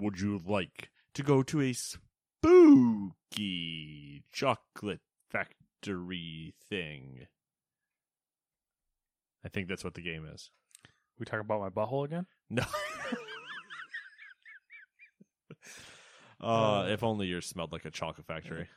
Would you like to go to a spooky chocolate factory thing? I think that's what the game is. We talk about my butthole again? No. uh, if only yours smelled like a chocolate factory.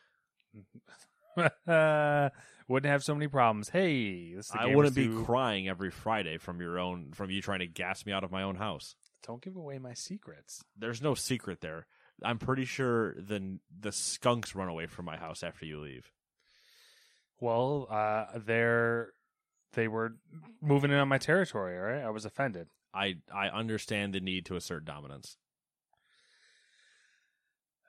Wouldn't have so many problems. Hey, this is the I wouldn't be crying every Friday from your own from you trying to gas me out of my own house. Don't give away my secrets. There's no secret there. I'm pretty sure the the skunks run away from my house after you leave. Well, uh, they're they were moving in on my territory. All right, I was offended. I I understand the need to assert dominance.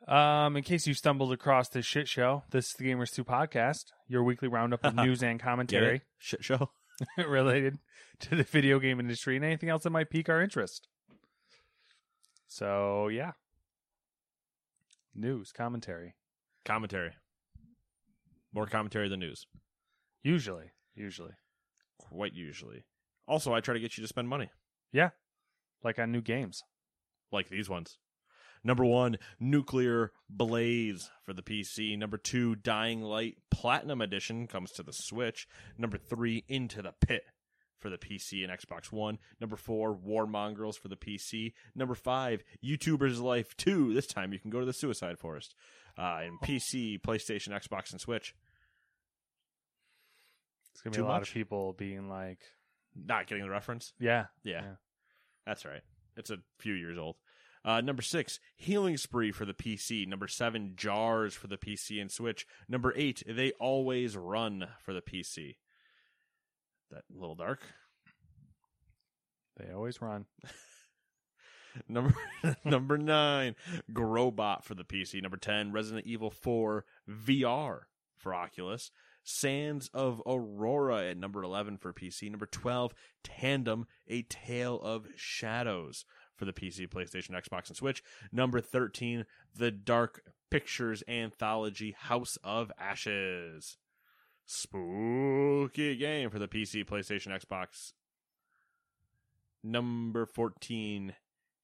Um, in case you stumbled across this shit show, this is the Gamers Two podcast, your weekly roundup of news and commentary? Shit show. related to the video game industry and anything else that might pique our interest. So yeah, news commentary Commentary. More commentary than news. usually, usually, Quite usually. Also, I try to get you to spend money. yeah, like on new games. like these ones. Number one, Nuclear Blaze for the PC. Number two, Dying Light Platinum Edition comes to the Switch. Number three, Into the Pit for the PC and Xbox One. Number four, War Mongrels for the PC. Number five, YouTuber's Life 2. This time you can go to the Suicide Forest. Uh, in PC, PlayStation, Xbox, and Switch. It's gonna be Too a lot much? of people being like, Not getting the reference? yeah, Yeah, Yeah. that's right. It's a few years old. Uh, number six, Healing Spree for the PC. Number seven, Jars for the PC and Switch. Number eight, They Always Run for the PC. That a little dark. they always run. Number number nine, Growbot for the PC. Number ten, Resident Evil 4 VR for Oculus. Sands of Aurora at number 11 for PC. Number 12, Tandem, A Tale of Shadows for the PC, PlayStation, Xbox, and Switch. Number 13, The Dark Pictures Anthology House of Ashes. Spooky game for the PC, PlayStation, Xbox. Number 14,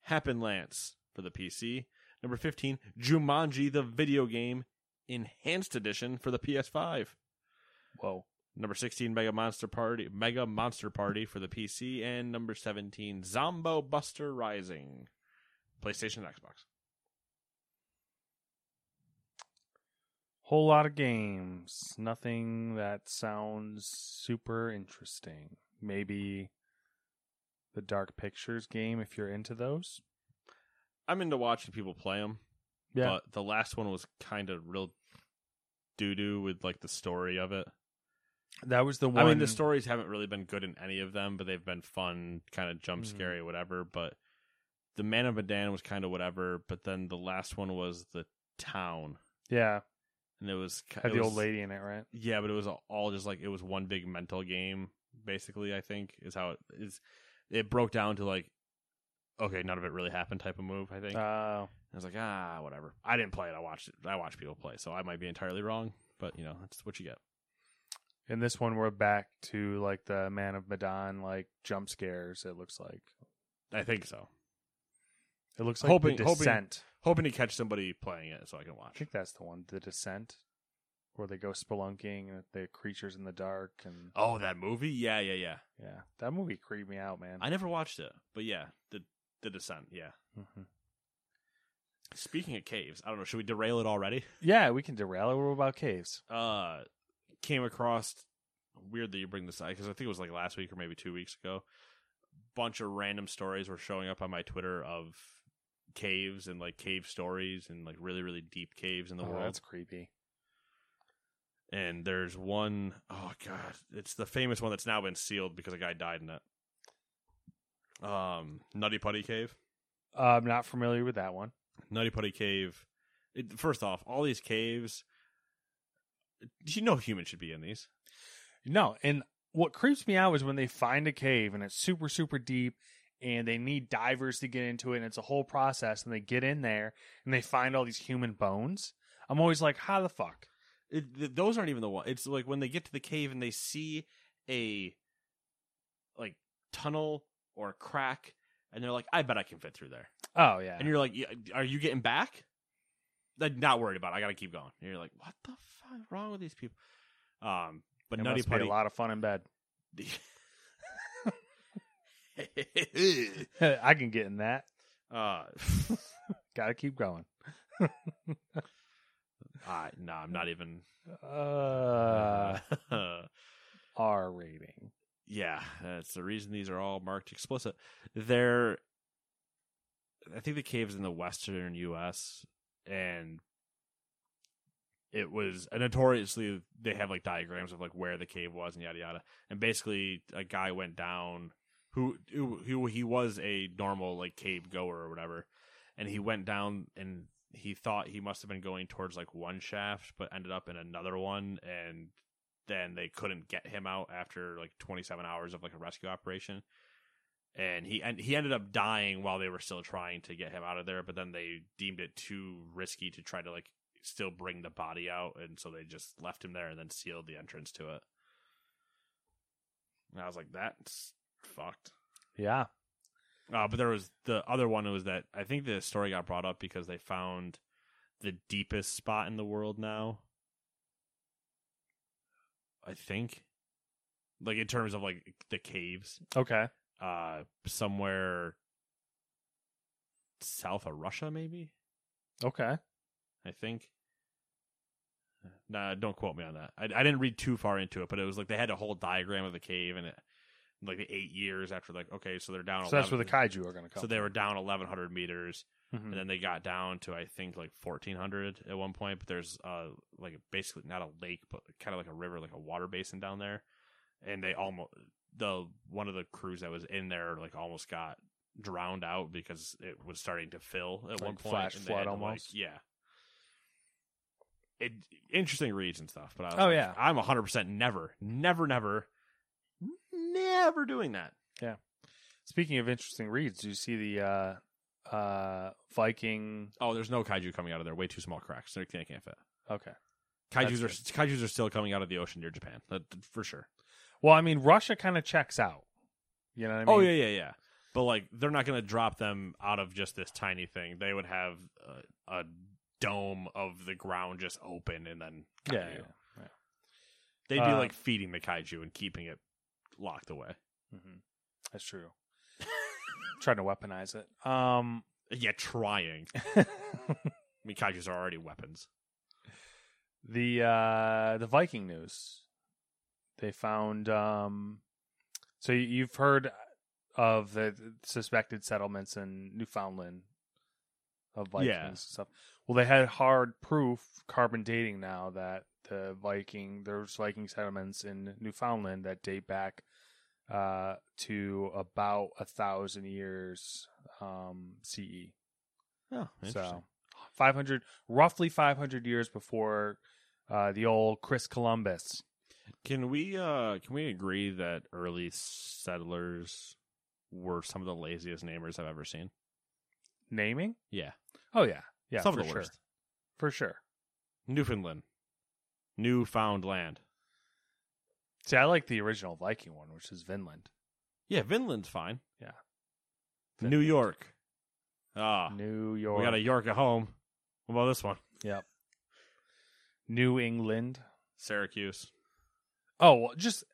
Happenlance for the PC. Number 15, Jumanji the video game enhanced edition for the PS5. Whoa. Number 16, Mega Monster Party, Mega Monster Party for the PC, and number 17, Zombo Buster Rising, PlayStation and Xbox. Whole lot of games. Nothing that sounds super interesting. Maybe the Dark Pictures game if you're into those. I'm into watching people play them, Yeah. but the last one was kind of real doo doo with like the story of it. that was the one I mean, the stories haven't really been good in any of them, but they've been fun, kind of jump Mhm. scary, whatever. But the Man of Medan was kind of whatever. But then the last one was the town, Yeah. And it was Had it the old lady in it, right? Yeah, but it was all just like it was one big mental game. Basically, I think is how it is. It broke down to like, okay, none of it really happened type of move. I think Oh. I was like, ah, whatever. I didn't play it. I watched it. I watched people play, so I might be entirely wrong. But you know, that's what you get. In this one, we're back to like the Man of Medan, like jump scares. It looks like I think so. it looks like Hoping- the Descent. Hoping to catch somebody playing it so I can watch. I think that's the one, the Descent, where they go spelunking and the creatures in the dark and Oh, that movie? Yeah, yeah, yeah. yeah, that movie creeped me out, man. I never watched it, but yeah, the the Descent. Yeah. Mhm. Speaking of caves, I don't know. Should we derail it already? Yeah, we can derail it. What about caves? Uh, came across weird that you bring this up because I think it was like last week or maybe two weeks ago. Bunch of random stories were showing up on my Twitter of caves and like cave stories and like really really deep caves in the oh, world. that's creepy. and there's one oh god it's the famous one that's now been sealed because a guy died in it um nutty putty cave Uh, I'm not familiar with that one. nutty putty cave it, first off all these caves you know humans should be in these No, and what creeps me out is when they find a cave and it's super super deep and they need divers to get into it and it's a whole process and they get in there and they find all these human bones. I'm always like, how the fuck? it, th- those aren't even the one it's like when they get to the cave and they see a like tunnel or a crack and they're like i bet i can fit through there Oh yeah. and you're like, "Yeah, "Are you getting back?" Like, not worried about. it. I got to keep going. And you're like, "What the fuck wrong with these people?" Um, but it Nutty Putty, a lot of fun in bed. I can get in that. Uh, Got to keep going. I no, I'm not even. Uh, R rating. yeah, that's the reason these are all marked explicit. They're, I think the cave's in the western U.S. and it was uh, notoriously they have like diagrams of like where the cave was and yada yada. And basically, a guy went down who who, he was a normal like cave goer or whatever, and he went down and he thought he must have been going towards like one shaft, but ended up in another one, and then they couldn't get him out after like 27 hours of like a rescue operation. And he and he ended up dying while they were still trying to get him out of there but then they deemed it too risky to try to like still bring the body out. And so they just left him there and then sealed the entrance to it. And i was like that's fucked. Yeah. uh, but there was the other one was that i think the story got brought up because they found the deepest spot in the world now. I think. Like in terms of like the caves. Okay. uh somewhere south of Russia maybe? Okay. I think. Nah don't quote me on that. I, I didn't read too far into it but it was like they had a whole diagram of the cave and it like the eight years after like okay so they're down So that's where the kaiju are going to come. so they were down 1100 meters Mhm. and then they got down to I think like 1400 at one point but there's uh like basically not a lake but kind of like a river like a water basin down there and they almost the one of the crews that was in there like almost got drowned out because it was starting to fill at Like one point flash flood to, like- almost? yeah it interesting reads and stuff but I was Oh, like, yeah. I'm 100% never never never never doing that Yeah. Speaking of interesting reads, do you see the uh, uh, Viking? oh there's no kaiju coming out of there way too small cracks they can't, can't fit Okay. Kaiju's are That's kaiju's are still coming out of the ocean near Japan, that, for sure. Well, I mean, Russia kind of checks out. You know what I mean? oh yeah, yeah, yeah. But like, they're not going to drop them out of just this tiny thing. They would have a, a dome of the ground just open, and then Yeah. kaiju. yeah, yeah. they'd be Uh, like feeding the kaiju and keeping it locked away. hmm That's true. Trying to weaponize it. Um, Yeah, trying. I mean, kaiju's are already weapons. the uh, the Viking news. They found. Um, so you- you've heard of the suspected settlements in Newfoundland of Vikings Yeah. and stuff. Well, they had hard proof carbon dating now that the Viking there's Viking settlements in Newfoundland that date back uh, to about a thousand years um, CE. Oh, So, 500, roughly 500 years before uh, the old Chris Columbus. Can we uh can we agree that early settlers were some of the laziest namers I've ever seen? Naming? Yeah, Oh, yeah. Yeah, some for of the sure. worst. For sure. Newfoundland, Newfoundland. See, I like the original Viking one, which is Vinland. Yeah, Vinland's fine. Yeah. New York. Ah, New York. we got a York at home. What about this one? Yep. New England. Syracuse, Oh, just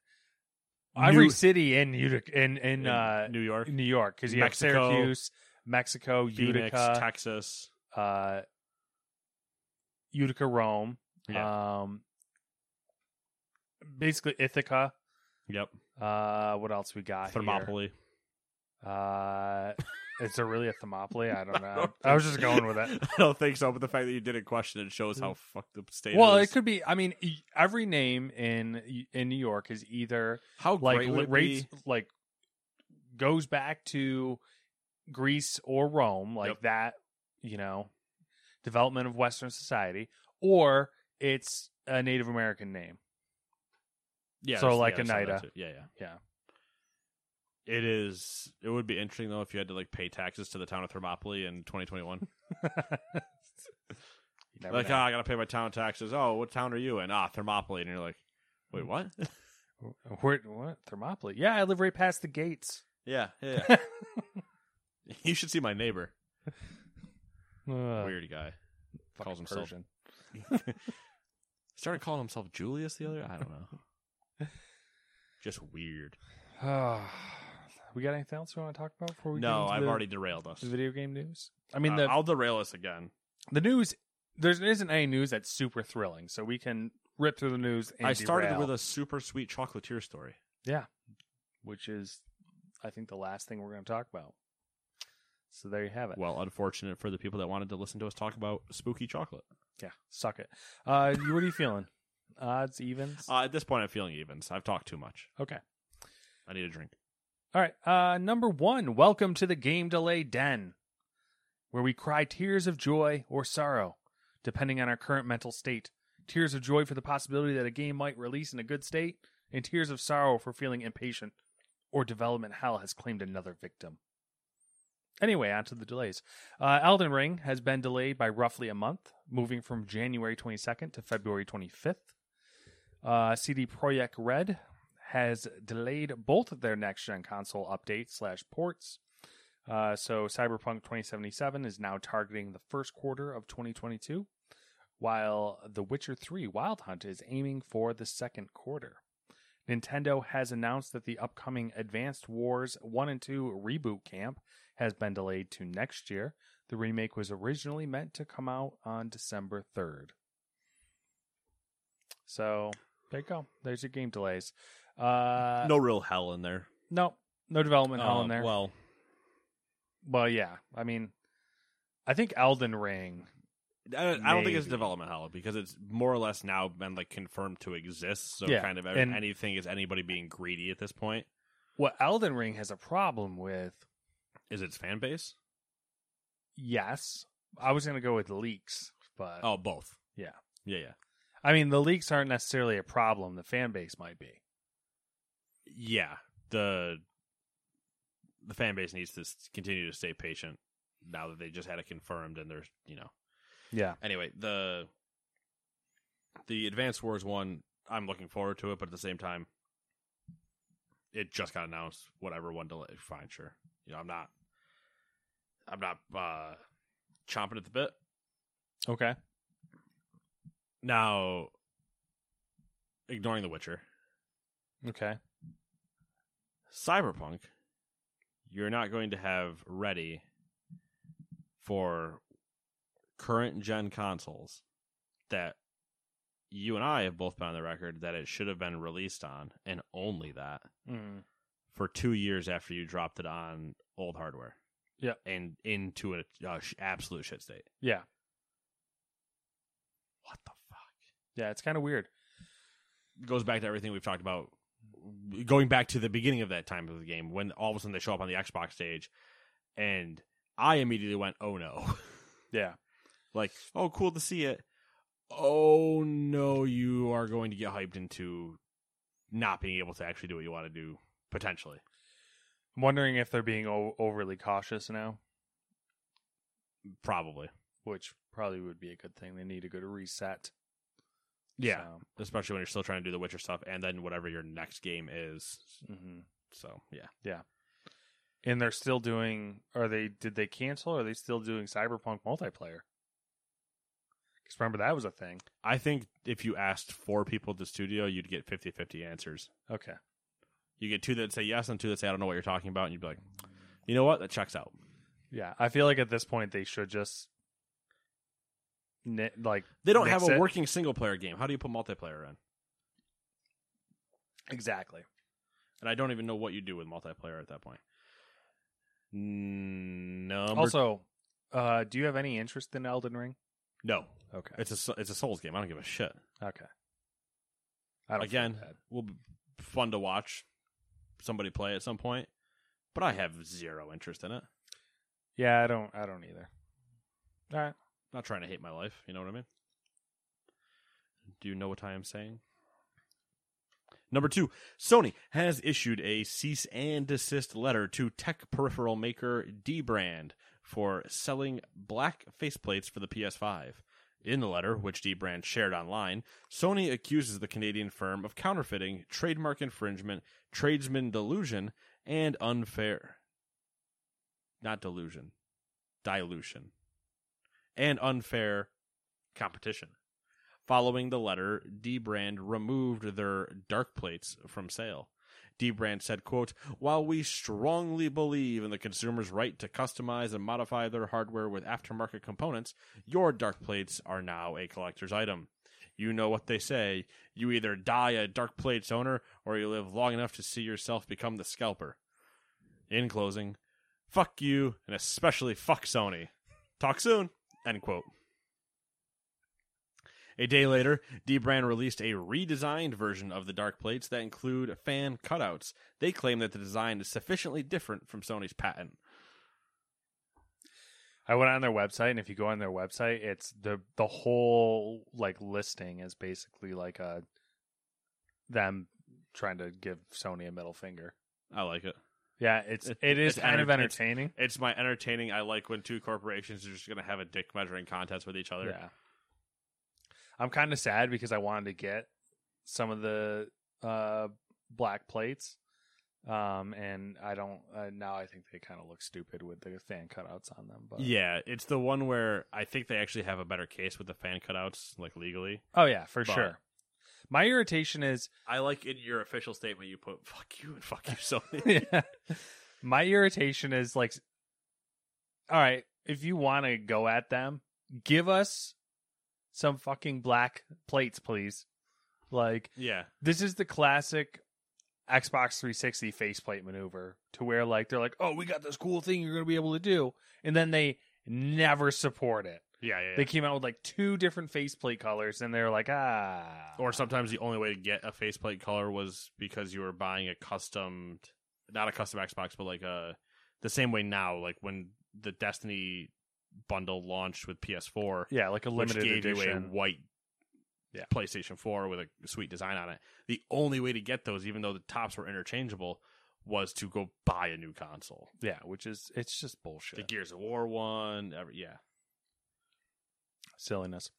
every New- city in Utica in in, in uh, New York, New York because you Mexico, have Syracuse, Mexico, Phoenix, Utica, Texas. uh, Utica, Rome. Yeah. Um, basically Ithaca. Yep. Uh, what else we got? here? Thermopylae. Uh, is there really a Thermopylae? I don't know. don't I, was just going with it. I don't think so, but the fact that you didn't question it shows how fucked up the state Well, is. it could be. I mean, every name in in New York is either how like great would it rates be? like goes back to Greece or Rome, like Yep. that. You know, development of Western society, or it's a Native American name. Yeah. so like yeah, I Oneida. Yeah, yeah. Yeah. It is. It would be interesting though if you had to like pay taxes to the town of Thermopylae in 2021. Like, know. ah, I gotta pay my town taxes. Oh, what town are you in? Ah, Thermopylae. And you're like, wait, what? Where, what Thermopylae? Yeah, I live right past the gates. yeah, yeah. yeah. you should see my neighbor. Ugh, Weird guy. calls himself- Started calling himself Julius the other. I don't know. Just weird. we got anything else we want to talk about before we No, I've the, already derailed us. the video game news? I mean, Uh, the I'll derail us again. the news. There isn't any news that's super thrilling, so we can rip through the news. And I started derail, with a super sweet chocolatier story. Yeah, which is, I think, the last thing we're going to talk about. So there you have it. Well, unfortunate for the people that wanted to listen to us talk about spooky chocolate. yeah, suck it. Uh, what are you feeling? Odds, evens? Uh, at this point, I'm feeling evens. I've talked too much. okay. I need a drink. All right. Uh, number one, welcome to the Game Delay Den, where we cry tears of joy or sorrow, depending on our current mental state. Tears of joy for the possibility that a game might release in a good state, and tears of sorrow for feeling impatient or development hell has claimed another victim. Anyway, on to the delays. Uh, Elden Ring has been delayed by roughly a month, moving from January 22nd to February 25th. Uh, CD Projekt Red has delayed both of their next gen console updates slash ports. Uh, so Cyberpunk 2077 is now targeting the first quarter of 2022, while The Witcher 3 Wild Hunt is aiming for the second quarter. Nintendo has announced that the upcoming Advanced Wars 1 and 2 reboot camp has been delayed to next year. The remake was originally meant to come out on December 3rd. So there you go. There's your game delays. Uh, no real hell in there. no, no development hell Uh, in there. Well, Well, yeah. I mean, I think Elden Ring. I, I don't think it's development hell because it's more or less now been like confirmed to exist. So Yeah, kind of anything is anybody being greedy at this point. What Elden Ring has a problem with, Is its fan base? yes, I was going to go with leaks, but Oh, both. yeah. Yeah, yeah, I mean, the leaks aren't necessarily a problem. The fan base might be. yeah. The the fan base needs to continue to stay patient now that they just had it confirmed and there's you know Yeah. anyway the the advanced wars one i'm looking forward to it but at the same time it just got announced whatever one delay fine sure you know i'm not i'm not uh chomping at the bit Okay. Now ignoring the witcher Okay. cyberpunk you're not going to have ready for current gen consoles that you and I have both been on the record that it should have been released on, and only that Mm. for two years after you dropped it on old hardware. Yeah. and into an uh, sh- absolute shit state. Yeah. What the? Yeah. It's kind of weird. goes back to everything we've talked about going back to the beginning of that time of the game when all of a sudden they show up on the Xbox stage and I immediately went, "Oh no." Yeah. like, "Oh, cool to see it." Oh no, you are going to get hyped into not being able to actually do what you want to do potentially. I'm wondering if they're being o- overly cautious now, Probably. which probably would be a good thing. They need a good reset. Yeah. So, Especially when you're still trying to do the Witcher stuff and then whatever your next game is. mhm. So, yeah. Yeah. And they're still doing. Are they? Did they cancel? Or are they still doing Cyberpunk multiplayer? Because remember that was a thing. I think if you asked four people at the studio, you'd get 50-50 answers. Okay. You get two that say yes and two that say I don't know what you're talking about, and you'd be like, you know what, that checks out. Yeah, I feel like at this point they should just ni- like They don't have a it. working single player game. How do you put multiplayer in? exactly. And I don't even know what you do with multiplayer at that point. Number Also, uh, do you have any interest in Elden Ring? no, Okay. it's a it's a Souls game. I don't give a shit. Okay. I don't Again, bad. will be fun to watch somebody play at some point, but I have zero interest in it. Yeah, I don't. I don't either. All right. Not trying to hate my life. You know what I mean? Do you know what I am saying? Number two, Sony has issued a cease and desist letter to tech peripheral maker Dbrand for selling black faceplates for the PS5. In the letter, which Dbrand shared online, Sony accuses the Canadian firm of counterfeiting, trademark infringement, tradesman delusion, and unfair. Not delusion, dilution and unfair competition. Following the letter, Dbrand removed their dark plates from sale. Dbrand said, quote, While we strongly believe in the consumer's right to customize and modify their hardware with aftermarket components, your dark plates are now a collector's item. You know what they say. You either die a dark plates owner or you live long enough to see yourself become the scalper. In closing, fuck you and especially fuck Sony. Talk soon. End quote. A day later, Dbrand released a redesigned version of the dark plates that include fan cutouts. They claim that the design is sufficiently different from Sony's patent. I went on their website, and if you go on their website, it's the the whole like listing is basically like a them trying to give Sony a middle finger. I like it. Yeah, it's It- it is it's kind of enter- it's- entertaining. It's my entertaining. I like when two corporations are just going to have a dick measuring contest with each other. Yeah, I'm kind of sad because I wanted to get some of the uh, black plates, um, and I don't. Uh, now I think they kind of look stupid with the fan cutouts on them. But Yeah, it's the one where I think they actually have a better case with the fan cutouts, like legally. oh yeah, for But- sure. My irritation is I like in your official statement you put "fuck you" and "fuck you, Sony." yeah. My irritation is like, all right, if you want to go at them, give us some fucking black plates, please. Like, yeah, this is the classic Xbox 360 faceplate maneuver to where, like, they're like, oh, we got this cool thing you're going to be able to do. And then they never support it. Yeah, yeah. yeah. They came out with like two different faceplate colors and they're like, ah. Or sometimes the only way to get a faceplate color was because you were buying a custom, not a custom Xbox, but like a the same way now, like when the Destiny bundle launched with PS4, yeah, like a which limited gave you a edition. white Yeah. PlayStation 4 with a sweet design on it. The only way to get those, even though the tops were interchangeable, was to go buy a new console. Yeah, which is, it's just bullshit. The. Gears of War one, every, yeah. Silliness.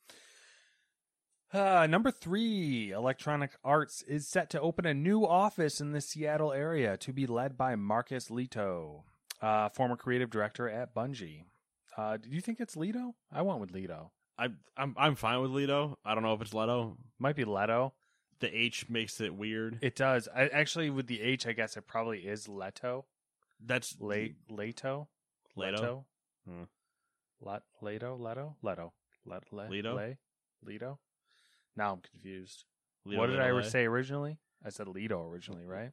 Uh, number three, Electronic Arts is set to open a new office in the Seattle area to be led by Marcus Lehto, uh, former creative director at Bungie. Uh, do you think it's Leto? I went with Leto. I, I'm I'm fine with Leto. I don't know if it's Leto. Might be Leto. The H makes it weird. It does. I actually with the H, I guess it probably is Leto. That's Le- Leto. Leto? Hmm. Leto. Leto. Leto. Let Le- Leto? Le- Leto. Now I'm confused. Leto what did I Le? say originally? I said Lehto originally, right?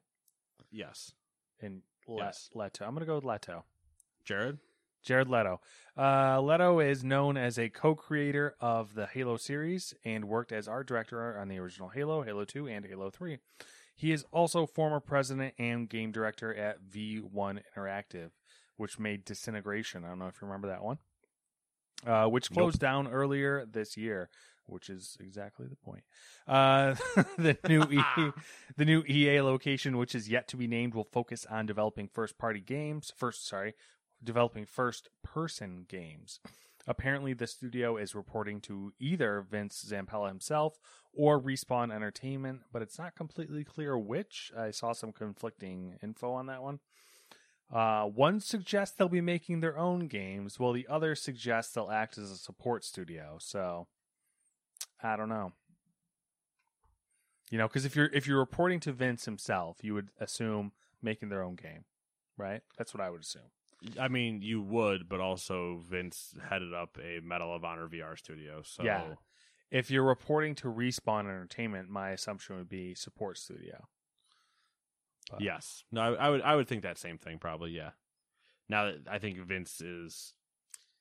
Yes. And Le- Yes. Leto. I'm gonna go with Leto. Jared? Jared Leto. Uh, Leto is known as a co-creator of the Halo series and worked as art director on the original Halo, Halo 2, and Halo 3. He is also former president and game director at V1 Interactive, which made Disintegration. I don't know if you remember that one. Uh, which closed down earlier this year, which is exactly the point. Uh, the new e- the new EA location, which is yet to be named, will focus on developing first party games. First, sorry, developing first person games. Apparently, the studio is reporting to either Vince Zampella himself or Respawn Entertainment, but it's not completely clear which. I saw some conflicting info on that one. Uh, one suggests they'll be making their own games, while the other suggests they'll act as a support studio. So, I don't know. You know, because if you're if you're reporting to Vince himself, you would assume making their own game, right? That's what I would assume. I mean, you would, but also Vince headed up a Medal of Honor VR studio. So Yeah. If you're reporting to Respawn Entertainment, my assumption would be support studio. But- yes, no, I, I would I would think that same thing probably. Yeah. Now that I think Vince is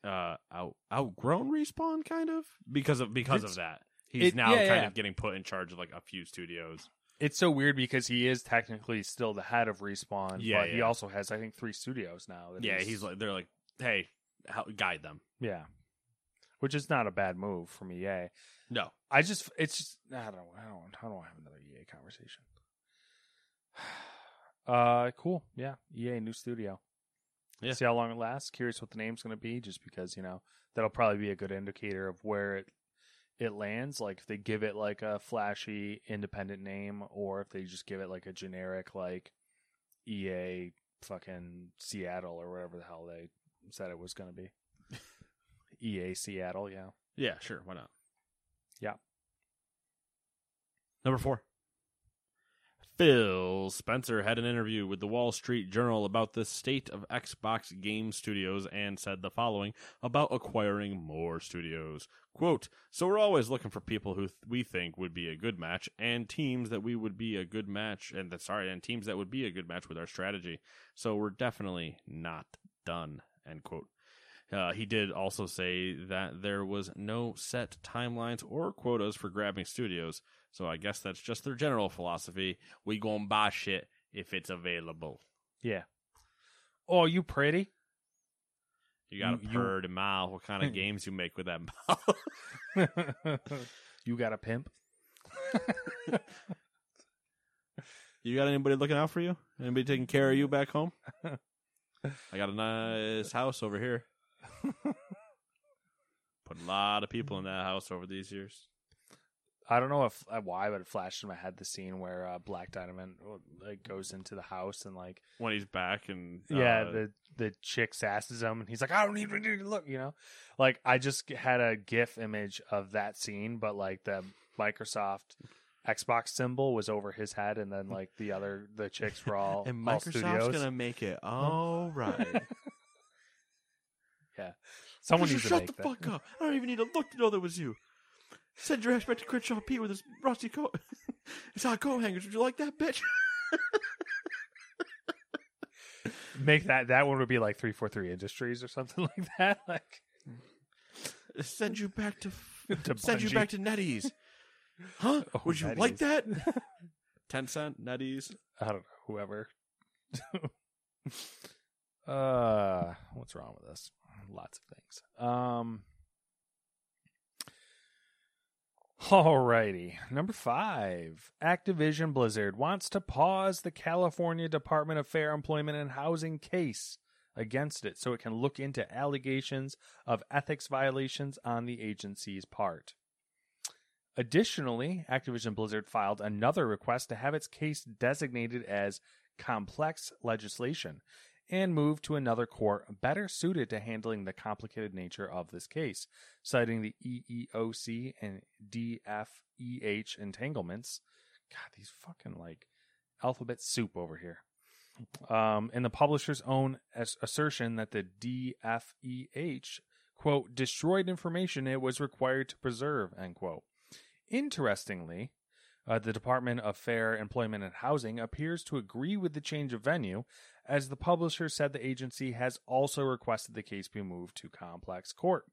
uh out outgrown respawn kind of because of because Vince- of that. He's It- now yeah, kind yeah. of getting put in charge of like a few studios. It's so weird because he is technically still the head of Respawn, Yeah, but he also has, I think, three studios now. Yeah, he's like they're like, hey, help guide them. yeah, which is not a bad move from EA. No, I just, it's just, I don't know, I don't, I don't want to have another EA conversation. Uh, cool, yeah, EA new studio. Yeah. See how long it lasts. Curious what the name's going to be, just because you know that'll probably be a good indicator of where it it lands. Like if they give it like a flashy independent name, or if they just give it like a generic like EA fucking Seattle or whatever the hell they said it was going to be. EA Seattle, yeah. yeah, sure, why not? Yeah. Number four. Phil Spencer had an interview with the Wall Street Journal about the state of Xbox game studios and said the following about acquiring more studios. Quote, So we're always looking for people who th- we think would be a good match and teams that we would be a good match and sorry, and teams that would be a good match with our strategy. So we're definitely not done. End quote. Uh, he did also say that there was no set timelines or quotas for grabbing studios, so I guess that's just their general philosophy. We gon' buy shit if it's available. Yeah. Oh, you pretty? You got a you- mouth. What kind of games you make with that mouth? you got a pimp? you got anybody looking out for you? Anybody taking care of you back home? I got a nice house over here. Put a lot of people in that house over these years. I don't know if uh, why, but it flashed in my head the scene where uh, Black Diamond uh, like goes into the house and like When he's back and yeah, uh, the the chick sasses him and he's like, I don't even need to look, you know. Like I just had a GIF image of that scene, but like the Microsoft Xbox symbol was over his head, and then like the other the chicks were all and all Microsoft's studios. gonna make it all right. Someone Just needs to shut make the that. fuck up. I don't even need to look to know that was you. Send your ass back to Crenshaw Pete with his rusty coat. it's hot coat hangers. Would you like that, bitch? Make that that one would be like three four three Industries or something like that. Like Send you back to, To send you back to Nettie's. Huh? Oh, Would you like that? Ten cent Nettie's. I don't know, whoever. uh, what's wrong with us? Lots of things. Um, alrighty, number five. Activision Blizzard wants to pause the California Department of Fair Employment and Housing case against it so it can look into allegations of ethics violations on the agency's part. Additionally, Activision Blizzard filed another request to have its case designated as complex legislation and move to another court better suited to handling the complicated nature of this case, citing the EEOC and DFEH entanglements. God, these fucking like alphabet soup over here. Um, and the publisher's own as- assertion that the DFEH quote destroyed information it was required to preserve end quote. Interestingly, uh, the Department of Fair Employment and Housing appears to agree with the change of venue, as the publisher said the agency has also requested the case be moved to complex court.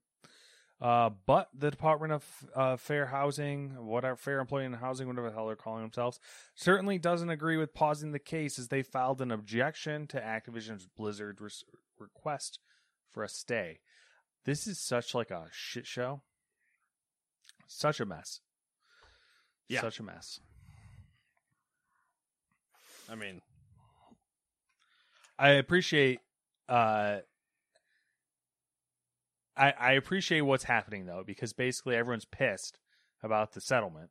Uh, but the Department of uh, Fair Housing, whatever Fair Employment and Housing, whatever the hell they're calling themselves, certainly doesn't agree with pausing the case as they filed an objection to Activision's Blizzard request for a stay. This is such like a shit show. Such a mess. Yeah. Such a mess. I mean, I appreciate uh I I appreciate what's happening though, because basically everyone's pissed about the settlement.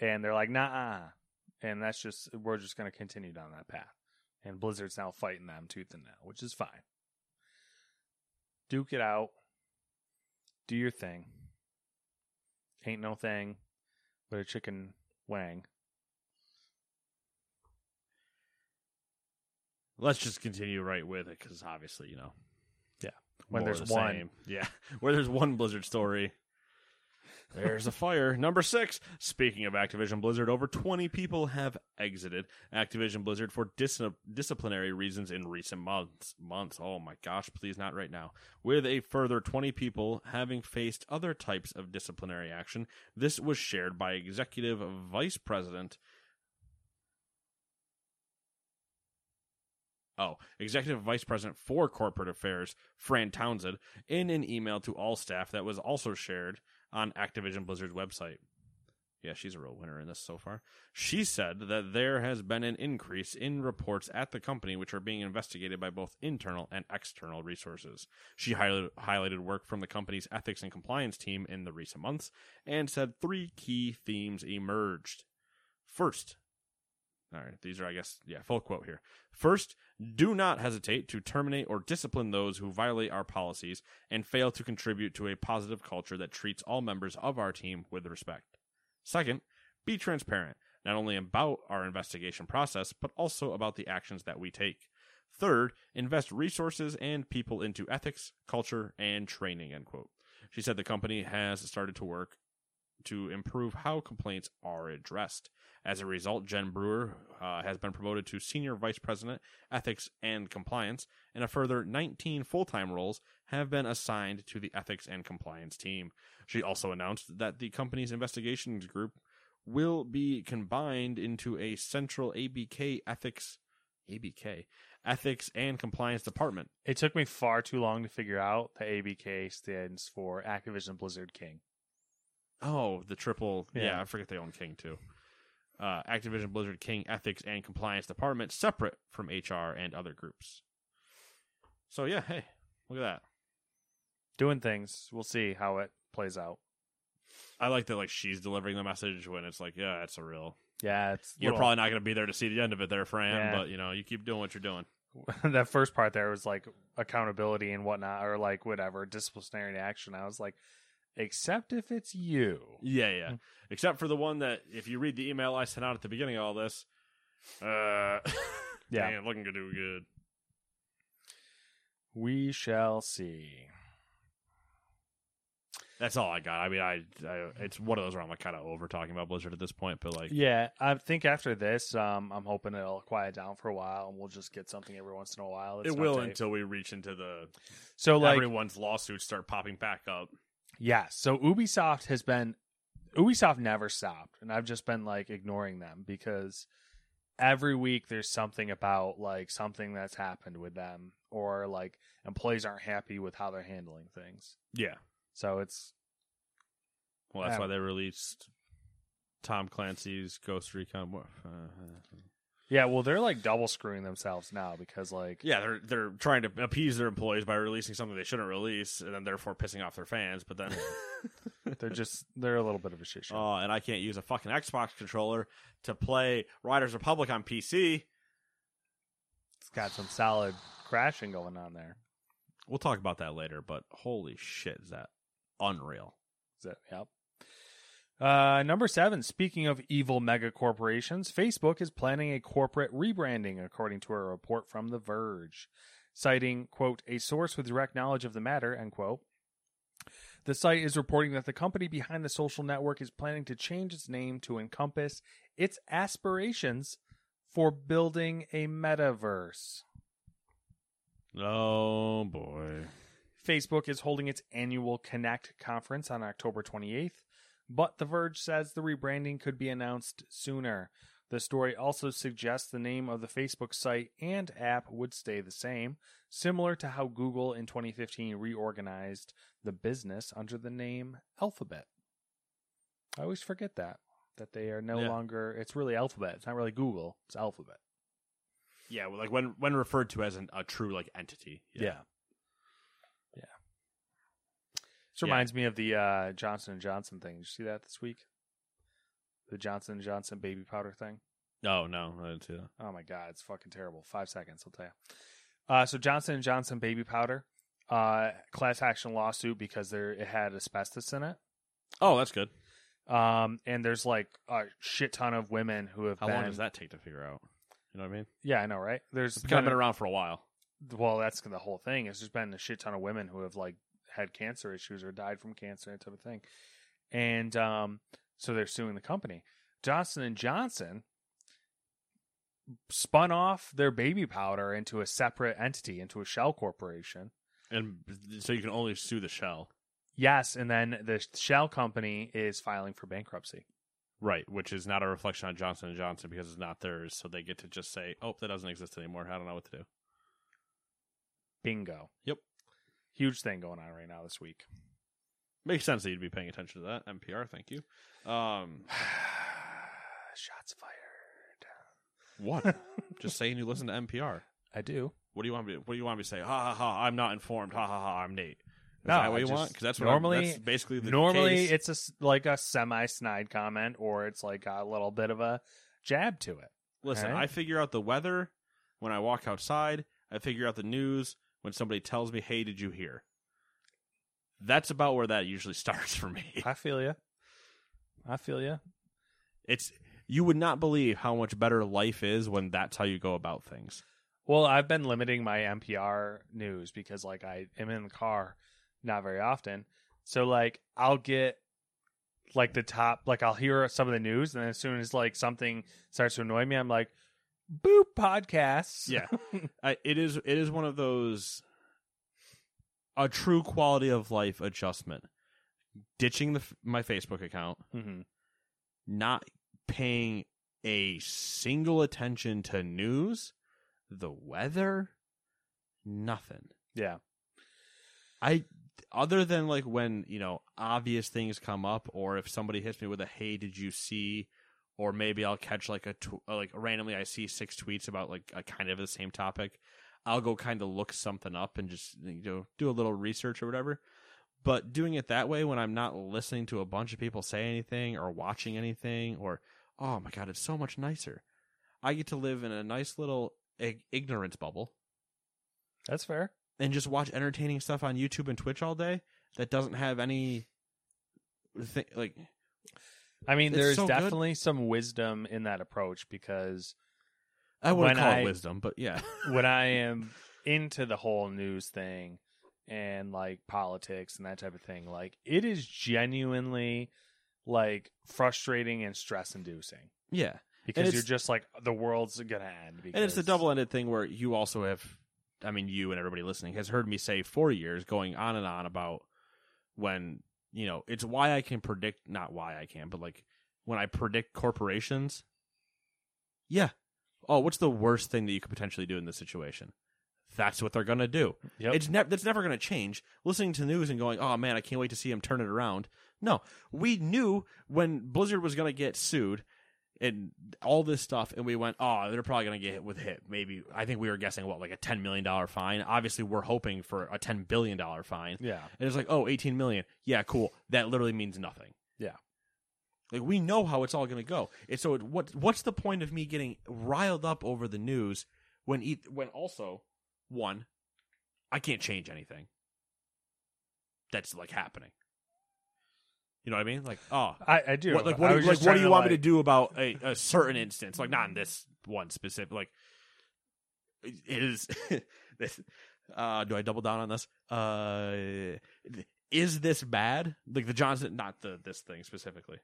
And they're like, nah and that's just we're just gonna continue down that path. And Blizzard's now fighting them tooth and nail, which is fine. Duke it out. Do your thing. ain't no thing but a chicken wang. Let's just continue right with it because obviously, you know, Yeah. When more there's the one. same. yeah, where there's one Blizzard story, there's a fire. Number six. Speaking of Activision Blizzard, over 20 people have exited Activision Blizzard for dis- disciplinary reasons in recent months. Months. Oh my gosh, please not right now. With a further 20 people having faced other types of disciplinary action. This was shared by Executive Vice President Oh, Executive Vice President for Corporate Affairs, Fran Townsend, in an email to all staff that was also shared on Activision Blizzard's website. Yeah, she's a real winner in this so far. She said that there has been an increase in reports at the company which are being investigated by both internal and external resources. She highlighted, work from the company's ethics and compliance team in the recent months and said three key themes emerged. First, all right, these are, I guess, yeah, full quote here. First, do not hesitate to terminate or discipline those who violate our policies and fail to contribute to a positive culture that treats all members of our team with respect. Second, be transparent, not only about our investigation process, but also about the actions that we take. Third, invest resources and people into ethics, culture, and training, end quote. She said the company has started to work to improve how complaints are addressed. As a result, Jen Brewer uh, has been promoted to Senior Vice President, Ethics and Compliance, and a further 19 full time roles have been assigned to the Ethics and Compliance team. She also announced that the company's investigations group will be combined into a central ABK Ethics. ABK Ethics and Compliance Department. It took me far too long to figure out that ABK stands for Activision Blizzard King. Oh, the triple. Yeah, Yeah. I forget they own King too. Uh, Activision Blizzard King Ethics and Compliance Department, separate from HR and other groups. So yeah, hey, look at that. Doing things. We'll see how it plays out. I like that. Like she's delivering the message when it's like, yeah, it's a real. Yeah, it's You're little- probably not going to be there to see the end of it, there, Fran. Yeah. But you know, you keep doing what you're doing. that first part there was like accountability and whatnot, or like whatever disciplinary action. I was like, except if it's you. Yeah, yeah. Except for the one that, if you read the email I sent out at the beginning of all this, uh, Yeah. ain't looking to do good. We shall see. That's all I got. I mean, I, I it's one of those where I'm like kind of over talking about Blizzard at this point, but like, Yeah, I think after this, um, I'm hoping it'll quiet down for a while, and we'll just get something every once in a while. that's it will tape. until we reach into the so like everyone's lawsuits start popping back up. Yeah, so Ubisoft has been Ubisoft never stopped, and I've just been like ignoring them because every week there's something about like something that's happened with them or like employees aren't happy with how they're handling things. Yeah. So it's Well, that's why they released Tom Clancy's Ghost Recon. Uh, yeah, well they're like double screwing themselves now because like yeah, they're they're trying to appease their employees by releasing something they shouldn't release, and then therefore pissing off their fans. But then, they're just they're a little bit of a shit show. oh, and I can't use a fucking Xbox controller to play Riders Republic on PC. it's got some solid crashing going on there. We'll talk about that later. But holy shit, is that unreal? Is that yep. Uh, number seven. Speaking of evil mega corporations, Facebook is planning a corporate rebranding, according to a report from The Verge, citing quote a source with direct knowledge of the matter end quote. The site is reporting that the company behind the social network is planning to change its name to encompass its aspirations for building a metaverse. Oh boy. Facebook is holding its annual Connect conference on October 28th, but The Verge says the rebranding could be announced sooner. The story also suggests the name of the Facebook site and app would stay the same, similar to how Google in 2015 reorganized the business under the name Alphabet. I always forget that that they are no Yeah. longer it's really Alphabet. It's not really Google, it's Alphabet. Yeah, well, like when when referred to as an, a true like entity. Yeah. Yeah. This Yeah. reminds me of the uh, Johnson and Johnson thing. Did you see that this week? The Johnson and Johnson baby powder thing. Oh no, I didn't see that. Oh my god, it's fucking terrible. Five seconds, I'll tell you. Uh, so Johnson and Johnson baby powder, uh, class action lawsuit because there it had asbestos in it. Oh, that's good. Um, and there's like a shit ton of women who have How been. long does that take to figure out? You know what I mean? Yeah, I know, right? There's It's kind of been been around for a while. well, that's the whole thing. It's just been a shit ton of women who have like had cancer issues or died from cancer, that type of thing. And um, so they're suing the company. Johnson and Johnson spun off their baby powder into a separate entity, into a shell corporation. And so you can only sue the shell. Yes, and then the shell company is filing for bankruptcy. Right, which is not a reflection on Johnson and Johnson because it's not theirs, so they get to just say, "Oh, that doesn't exist anymore. I don't know what to do." Bingo. Yep. Huge thing going on right now this week. Makes sense that you'd be paying attention to that. NPR, thank you. Um, Shots fired. what? just saying you listen to NPR. I do. What do you want me? To, what do you want me to say? Ha ha ha! I'm not informed. Ha ha ha! I'm Nate. Is No, that what I you just- want? Because that's what normally- I'm, that's basically the Normally, case. it's a s- like a semi snide comment, or it's like a little bit of a jab to it. Listen, Alright. I figure out the weather when I walk outside. I figure out the news when somebody tells me, "Hey, did you hear?" That's about where that usually starts for me. I feel you. I feel you. It's you would not believe how much better life is when that's how you go about things. Well, I've been limiting my NPR news because like I am in the car not very often. So like I'll get like the top like I'll hear some of the news and then as soon as like something starts to annoy me, I'm like boop podcasts. Yeah, I, it is. It is one of those a true quality of life adjustment. Ditching the my Facebook account, hmm not paying a single attention to news, the weather, nothing. Yeah. I other than like when you know obvious things come up, or if somebody hits me with a "Hey, did you see?" Or maybe I'll catch like a tw- uh, like randomly I see six tweets about like a kind of the same topic. I'll go kind of look something up and just you know do a little research or whatever. But doing it that way when I'm not listening to a bunch of people say anything or watching anything or oh my god, it's so much nicer. I get to live in a nice little ig- ignorance bubble That's fair. and just watch entertaining stuff on YouTube and Twitch all day that doesn't have any thi- like I mean, there's so good. definitely some wisdom in that approach because I wouldn't call I- it wisdom, but yeah. when I am into the whole news thing and like politics and that type of thing, like it is genuinely like frustrating and stress inducing yeah. because you're just like the world's gonna end. Because, And it's a double ended thing where you also have, I mean, you and everybody listening has heard me say for years, going on and on about when, you know, it's why I can predict, not why I can, but like when I predict corporations, yeah. Oh, what's the worst thing that you could potentially do in this situation? That's what they're going to do. Yep. It's never that's never going to change. Listening to news and going, "Oh man, I can't wait to see him turn it around." No, we knew when Blizzard was going to get sued and all this stuff, and we went, "Oh, they're probably going to get hit with hit." Maybe I think we were guessing what like a ten million dollar fine. Obviously, we're hoping for a ten billion dollar fine. yeah, And it's like, oh, 18 million. Yeah, cool. That literally means nothing. Yeah. Like we know how it's all going to go. And so it, what what's the point of me getting riled up over the news when e- when also one I can't change anything. That's like happening. You know what I mean? Like, oh, I, I do. what, like what, do, you- like, what do you want me to do about a, a certain instance? Like not in this one specific. Like, is this? Uh, do I double down on this? Uh, is this bad? Like the Johnson, not the this thing specifically,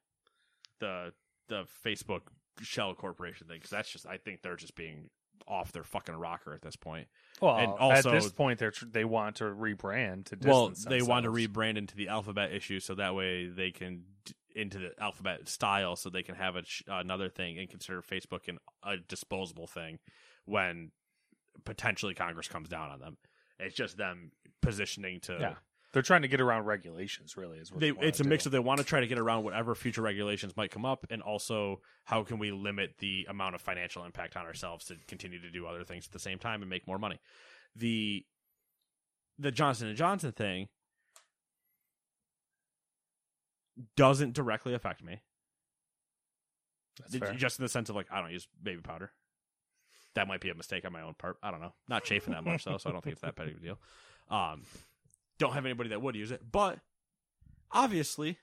the the Facebook shell corporation thing. Because that's just, I think they're just being off their fucking rocker at this point. Well, and at this point, they're tr- they want to rebrand to well, distance they want to rebrand into the alphabet issue, so that way they can d- into the alphabet style, so they can have a, sh- another thing and consider Facebook an, a disposable thing when potentially Congress comes down on them. It's just them positioning to. Yeah. They're trying to get around regulations. Really, is what They, they, it's a do. mix of they want to try to get around whatever future regulations might come up, and also how can we limit the amount of financial impact on ourselves to continue to do other things at the same time and make more money. The the Johnson and Johnson thing doesn't directly affect me, That's fair. just in the sense of like I don't use baby powder. That might be a mistake on my own part. I don't know. Not chafing that much though, so I don't think it's that big of a deal. Um, don't have anybody that would use it, but obviously,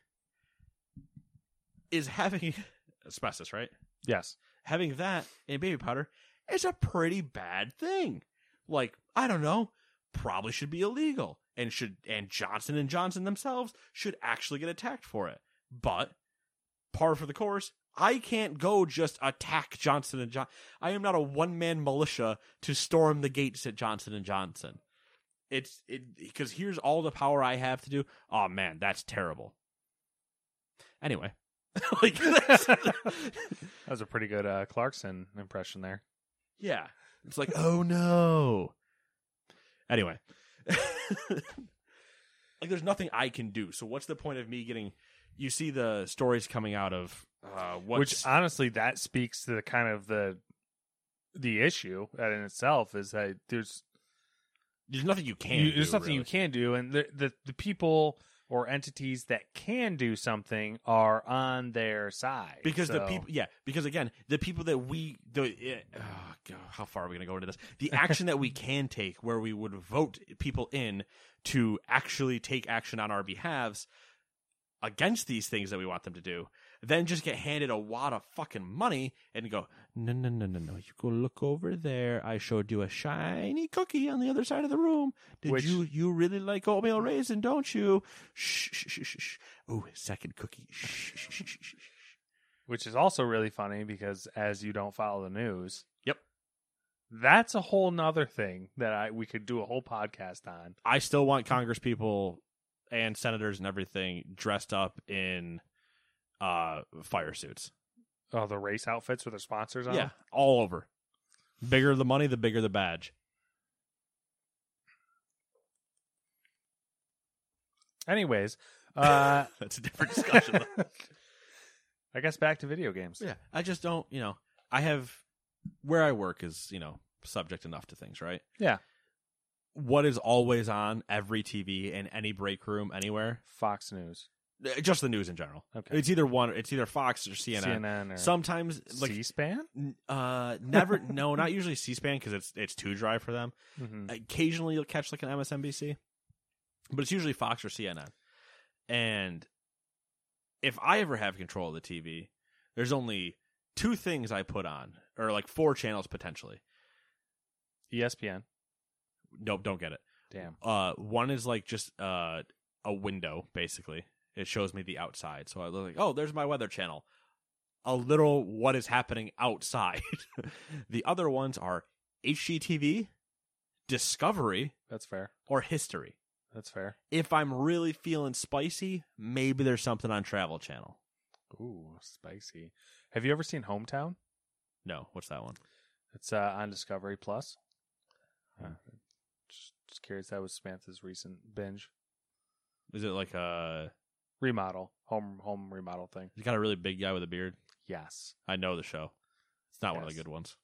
is having asbestos, right? Yes. Having that in baby powder is a pretty bad thing. Like, I don't know, probably should be illegal and should and Johnson and Johnson themselves should actually get attacked for it. But par for the course, I can't go just attack Johnson and Johnson. I am not a one man militia to storm the gates at Johnson and Johnson. It's it because here's all the power I have to do. Oh man, that's terrible. Anyway, like That was a pretty good uh, Clarkson impression there. yeah, it's like oh no. Anyway, like there's nothing I can do. So what's the point of me getting? You see the stories coming out of uh, Which honestly, that speaks to the kind of the the issue that in itself is that there's there's nothing you can. you, do, there's nothing you can do, and the, the the people or entities that can do something are on their side because the people yeah because again the people that we the uh, oh God, how far are we going to go into this the action that we can take where we would vote people in to actually take action on our behalves against these things that we want them to do then just get handed a wad of fucking money and go no no no no no you go look over there i showed you a shiny cookie on the other side of the room did Which- you you really like oatmeal raisin don't you shh shh shh shh, shh. oh second cookie shh shh shh shh, shh. which is also really funny because as you don't follow the news, Yep. that's a whole nother thing that I we could do a whole podcast on. I still want Congress people and senators and everything dressed up in uh fire suits. Oh, the race outfits with their sponsors on. Yeah, all over. Bigger the money, the bigger the badge. Anyways, uh, That's a different discussion. I guess back to video games. yeah, I just don't, you know, I have where I work is, you know, subject enough to things, right? Yeah. What is always on every TV in any break room anywhere? Fox News, Just the news in general. Okay. It's either one, it's either Fox or CNN. CNN, or Sometimes like C-SPAN. N- Uh, never. no, not usually C-SPAN because it's it's too dry for them. Mm-hmm. Occasionally, you'll catch like an MSNBC, but it's usually Fox or CNN. And if I ever have control of the TV, there's only two things I put on, or like four channels potentially. ESPN. Nope, don't get it. Damn. Uh, one is like just uh a window basically. It shows me the outside, so I look like, oh, there's my weather channel. A little what is happening outside. the other ones are HGTV, Discovery, That's fair. or History. That's fair. If I'm really feeling spicy, maybe there's something on Travel Channel. Ooh, spicy. Have you ever seen Hometown? No, what's that one? It's uh, on Discovery Plus. Uh, just, just curious. That was Samantha's recent binge Is it like a? Remodel, home home remodel thing. He's got a really big guy with a beard. Yes, I know the show. It's not one of the good ones.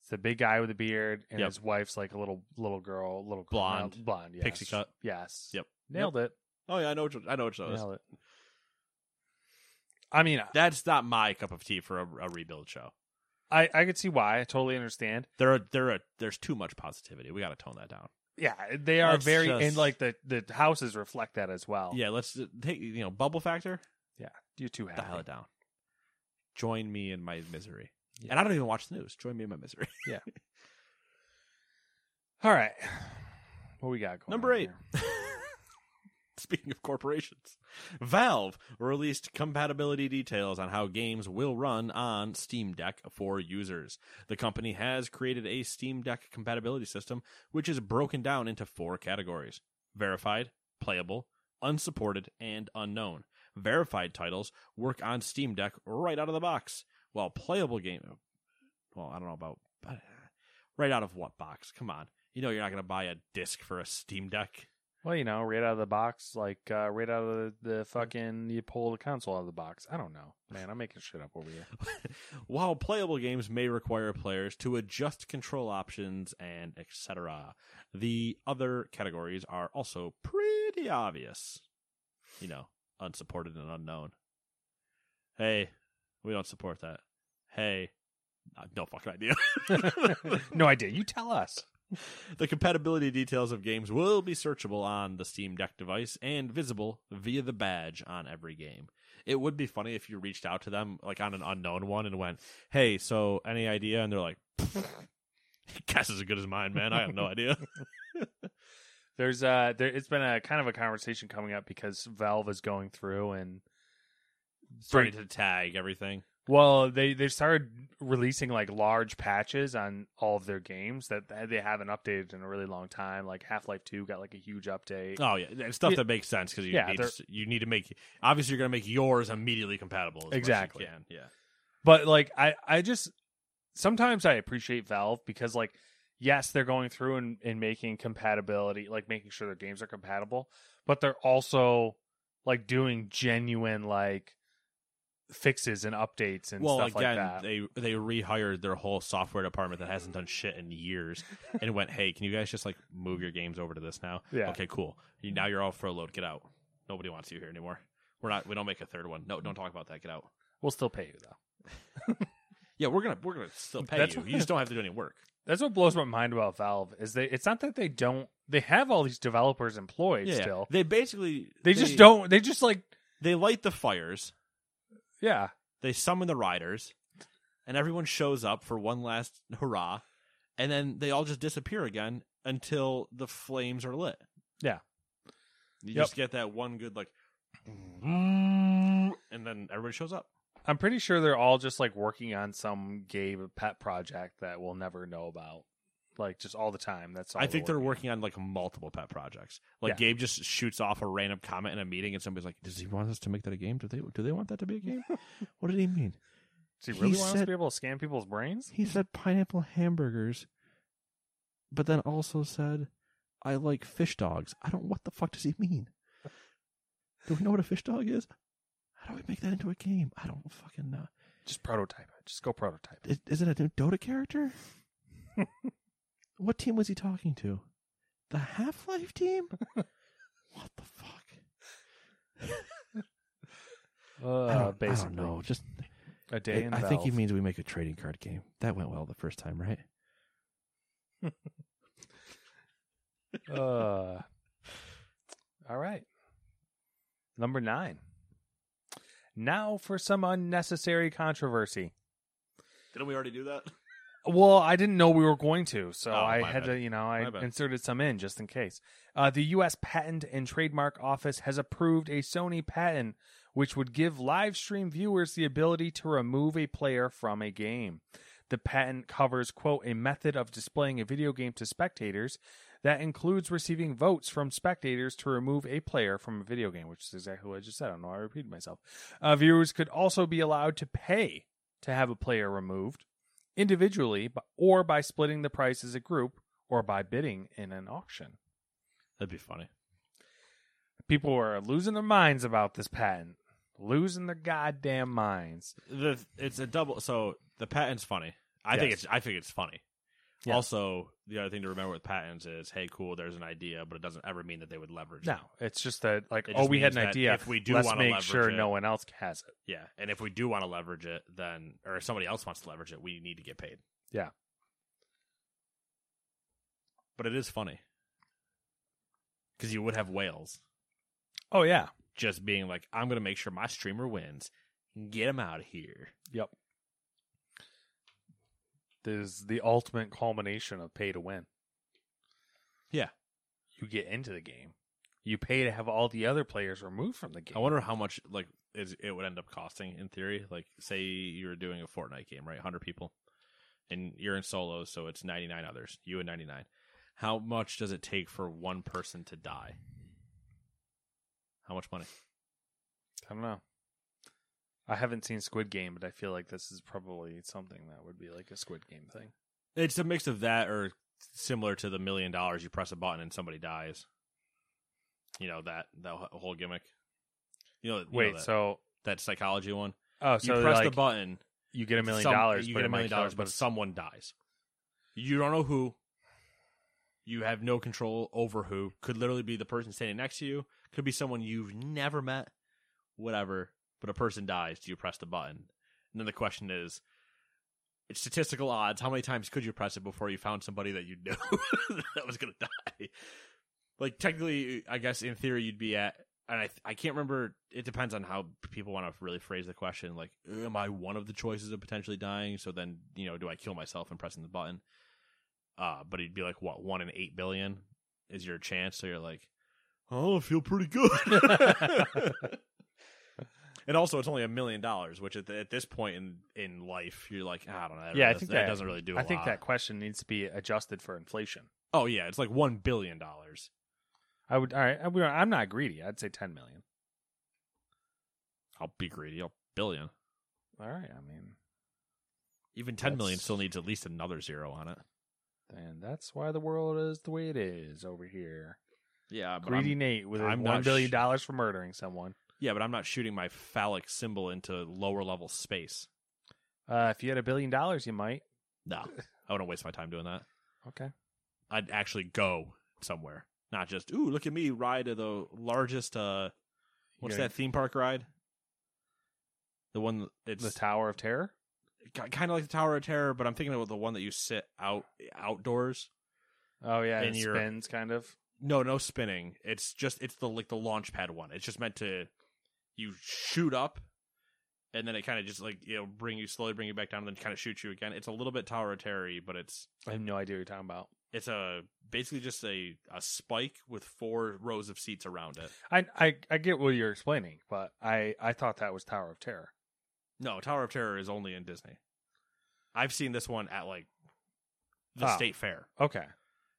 it's the big guy with the beard, and Yep. his wife's like a little little girl, little girl- Blonde. blonde, yes. Pixie cut. Yes. Yep. Nailed it. Oh yeah, I know. Which, I know which show it is. Nailed it. I mean, uh, That's not my cup of tea for a, a rebuild show. I I could see why. I totally understand. There are there are there's too much positivity. We got to tone that down. Yeah, they are Let's very just- and like the the houses reflect that as well. Yeah, let's uh, take you know bubble factor. yeah. You're too happy. Dial it down. Join me in my misery. Yeah. And I don't even watch the news. Join me in my misery. Yeah. All right. What we got going? Number on eight. here? Speaking of corporations, Valve released compatibility details on how games will run on Steam Deck for users. The company has created a Steam Deck compatibility system, which is broken down into four categories verified, playable, unsupported, and unknown. Verified titles work on Steam Deck right out of the box, while playable game. Well, I don't know about. Uh, right out of what box? Come on. You know you're not going to buy a disc for a Steam Deck. Well, you know, right out of the box, like uh, right out of the, the fucking you pull the console out of the box. I don't know, man. I'm making shit up over here. While playable games may require players to adjust control options and etc., the other categories are also pretty obvious. You know, unsupported and unknown. Hey, we don't support that. Hey, no fucking idea. no idea. You tell us. the compatibility details of games will be searchable on the Steam Deck device and visible via the badge on every game. It would be funny if you reached out to them like on an unknown one and went, "Hey, so any idea?" And they're like, "Guess is as good as mine, man. I have no idea." There's uh there it's been a kind of a conversation coming up because Valve is going through and Starting to tag everything. Well they they started releasing like large patches on all of their games that they haven't updated in a really long time. Like Half Life Two got like a huge update. Oh yeah, and stuff Yeah. that makes sense because you Yeah, need to, you need to make obviously you're going to make yours immediately compatible. As much as you Exactly. can. Yeah. But like I I just sometimes I appreciate Valve because like yes, they're going through and, and making compatibility, like making sure their games are compatible, but they're also like doing genuine like fixes and updates and well, stuff again, like that. they they rehired their whole software department that hasn't done shit in years, and went, "Hey, can you guys just like move your games over to this now? Yeah. Okay, cool. You, now you're all furloughed. Get out. Nobody wants you here anymore. We're not. We don't make a third one. No, don't talk about that. Get out. we'll still pay you though. Yeah, we're gonna we're gonna still pay That's you. what- You just don't have to do any work. That's what blows my mind about Valve is they it's not that they don't they have all these developers employed Yeah, still. they basically They, just don't they just like They light the fires. Yeah. They summon the riders, and everyone shows up for one last hurrah, and then they all just disappear again until the flames are lit. Yeah. You Yep. just get that one good like, and then everybody shows up. I'm pretty sure they're all just like working on some gay pet project that we'll never know about. Like just all the time. That's all I think they're working on like multiple pet projects. Like Yeah. Gabe just shoots off a random comment in a meeting, and somebody's like, "Does he want us to make that a game? Do they do they want that to be a game? what did he mean? Does he really he want us to said- be able to scan people's brains? He said pineapple hamburgers, but then also said, "I like fish dogs." I don't. What the fuck does he mean? Do we know what a fish dog is? How do we make that into a game? I don't fucking know. Just prototype it. Just go prototype it. Is, is it a new Dota character? what team was he talking to? The Half Life team? what the fuck? Uh, I, don't, basically, I don't know. Just a day in I think he means we make a trading card game. That went well the first time, right? Uh, all right. Number nine. Now for some unnecessary controversy. Didn't we already do that? Well, I didn't know we were going to, so Oh, I my had bad. to, you know, I My bad. inserted some in just in case. Uh, the U.S. Patent and Trademark Office has approved a Sony patent which would give live stream viewers the ability to remove a player from a game. The patent covers, quote, a method of displaying a video game to spectators that includes receiving votes from spectators to remove a player from a video game, which is exactly what I just said. I don't know why I repeated myself. Uh, viewers could also be allowed to pay to have a player removed individually or by splitting the price as a group or by bidding in an auction. That'd be funny. People are losing their minds about this patent. Losing their goddamn minds. the it's a double so the patent's funny i think it's i think it's funny Yeah. also the other thing to remember with patents is hey cool there's an idea but it doesn't ever mean that they would leverage No, it it's just that like It oh just we had means an that idea. if we do let's wanna make leverage sure it- no one else has it. yeah and if we do want to leverage it then or if somebody else wants to leverage it we need to get paid Yeah. but it is funny because you would have whales Oh yeah. just being like i'm gonna make sure my streamer wins and get him out of here Yep. There's the ultimate culmination of pay to win. yeah You get into the game. You pay to have all the other players removed from the game. I wonder how much like is it would end up costing in theory. Like, say you're doing a Fortnite game, right? Hundred people, and you're in solos, so it's ninety nine others. You and ninety nine. How much does it take for one person to die? How much money? I don't know. I haven't seen Squid Game, but I feel like this is probably something that would be like a Squid Game thing. It's a mix of that, or similar to the million dollars. You press a button and somebody dies. You know that that whole gimmick. You know, you know Wait, that, so that psychology one. oh, so you press like the button, you get a million some- dollars, You get a million dollars, but someone dies. You don't know who. You have no control over who. Could literally be the person standing next to you. Could be someone you've never met. Whatever. But a person dies. Do you press the button? And then the question is, it's statistical odds. How many times could you press it before you found somebody that you knew that was going to die? Like technically, I guess in theory you'd be at and I I can't remember. It depends on how people want to really phrase the question. Like, am I one of the choices of potentially dying? So then, you know, do I kill myself and pressing the button? Uh, but it'd be like what one in eight billion is your chance. So you're like, oh, I feel pretty good. and also, it's only a million dollars, which at, the, at this point in in life, you're like, ah, I don't know. That yeah, I think that, that, doesn't really do. I I think that question needs to be adjusted for inflation. Oh yeah, it's like one billion dollars. I would. All right. I'm not greedy. I'd say ten million. I'll be greedy. I'll billion. All right. I mean, Even ten million That's- still needs at least another zero on it. and that's why the world is the way it is over here. Yeah, but Greedy I'm, Nate with I'm one billion sh- dollars for murdering someone. Yeah, but I'm not shooting my phallic symbol into lower level space. Uh, if you had a billion dollars, you might. No, I wouldn't waste my time doing that. Okay. I'd actually go somewhere, not just ooh, look at me ride to the largest. uh What's You're- that theme park ride? The one it's The Tower of Terror. kind of like the Tower of Terror, but I'm thinking of the one that you sit out outdoors. Oh yeah, And it spins kind of. No, no spinning. It's just it's the like the launch pad one. It's just meant to you shoot up and then it kind of just like you know bring you slowly bring you back down and then kind of shoot you again. It's a little bit Tower of Terror, but it's I have no idea what you're talking about. it's a basically just a a spike with four rows of seats around it. I I I get what you're explaining, but I I thought that was Tower of Terror. No, Tower of Terror is only in Disney. I've seen this one at like the Oh. state fair. Okay.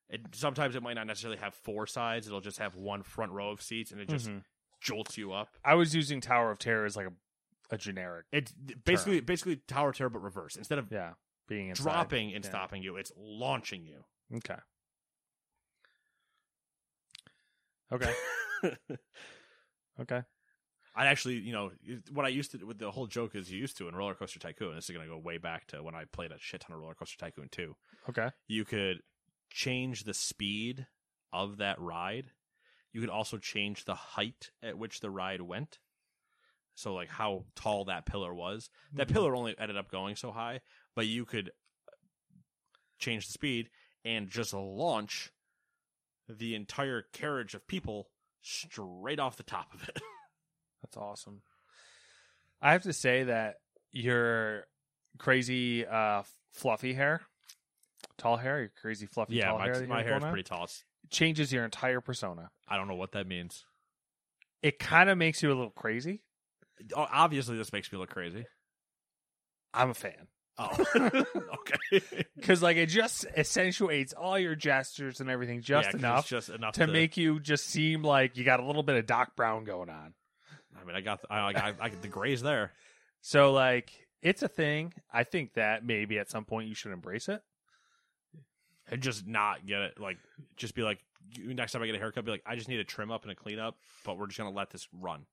It, sometimes it might not necessarily have four sides. It'll just have one front row of seats, and it just Mhm. Jolts you up. I was using Tower of Terror as like a a generic. It's basically basically Tower of Terror, but reverse. Instead of Yeah. Being inside. dropping and Yeah. stopping you, it's launching you. Okay. Okay. Okay. I actually, you know, what I used to with the whole joke is you used to in Roller Coaster Tycoon. This is going to go way back to when I played a shit ton of Roller Coaster Tycoon 2. Okay. You could change the speed of that ride. You could also change the height at which the ride went. So, like how tall that pillar was. That pillar only ended up going so high, but you could change the speed and just launch the entire carriage of people straight off the top of it. That's awesome. I have to say that your crazy uh fluffy hair, tall hair, your crazy fluffy yeah, tall my, hair, my hair is pretty tall. It's- changes your entire persona. I don't know what that means. It kind of makes you a little crazy. Obviously, this makes me look crazy. I'm a fan. Oh, okay. Because like it just accentuates all your gestures and everything just Yeah, enough just enough to make you just seem like you got a little bit of Doc Brown going on. I mean, I got I, I, I, I the grays there. So like it's a thing. I think that maybe at some point you should embrace it. And just not get it. Like, just be like, next time I get a haircut, be like, I just need a trim up and a clean up, but we're just gonna let this run,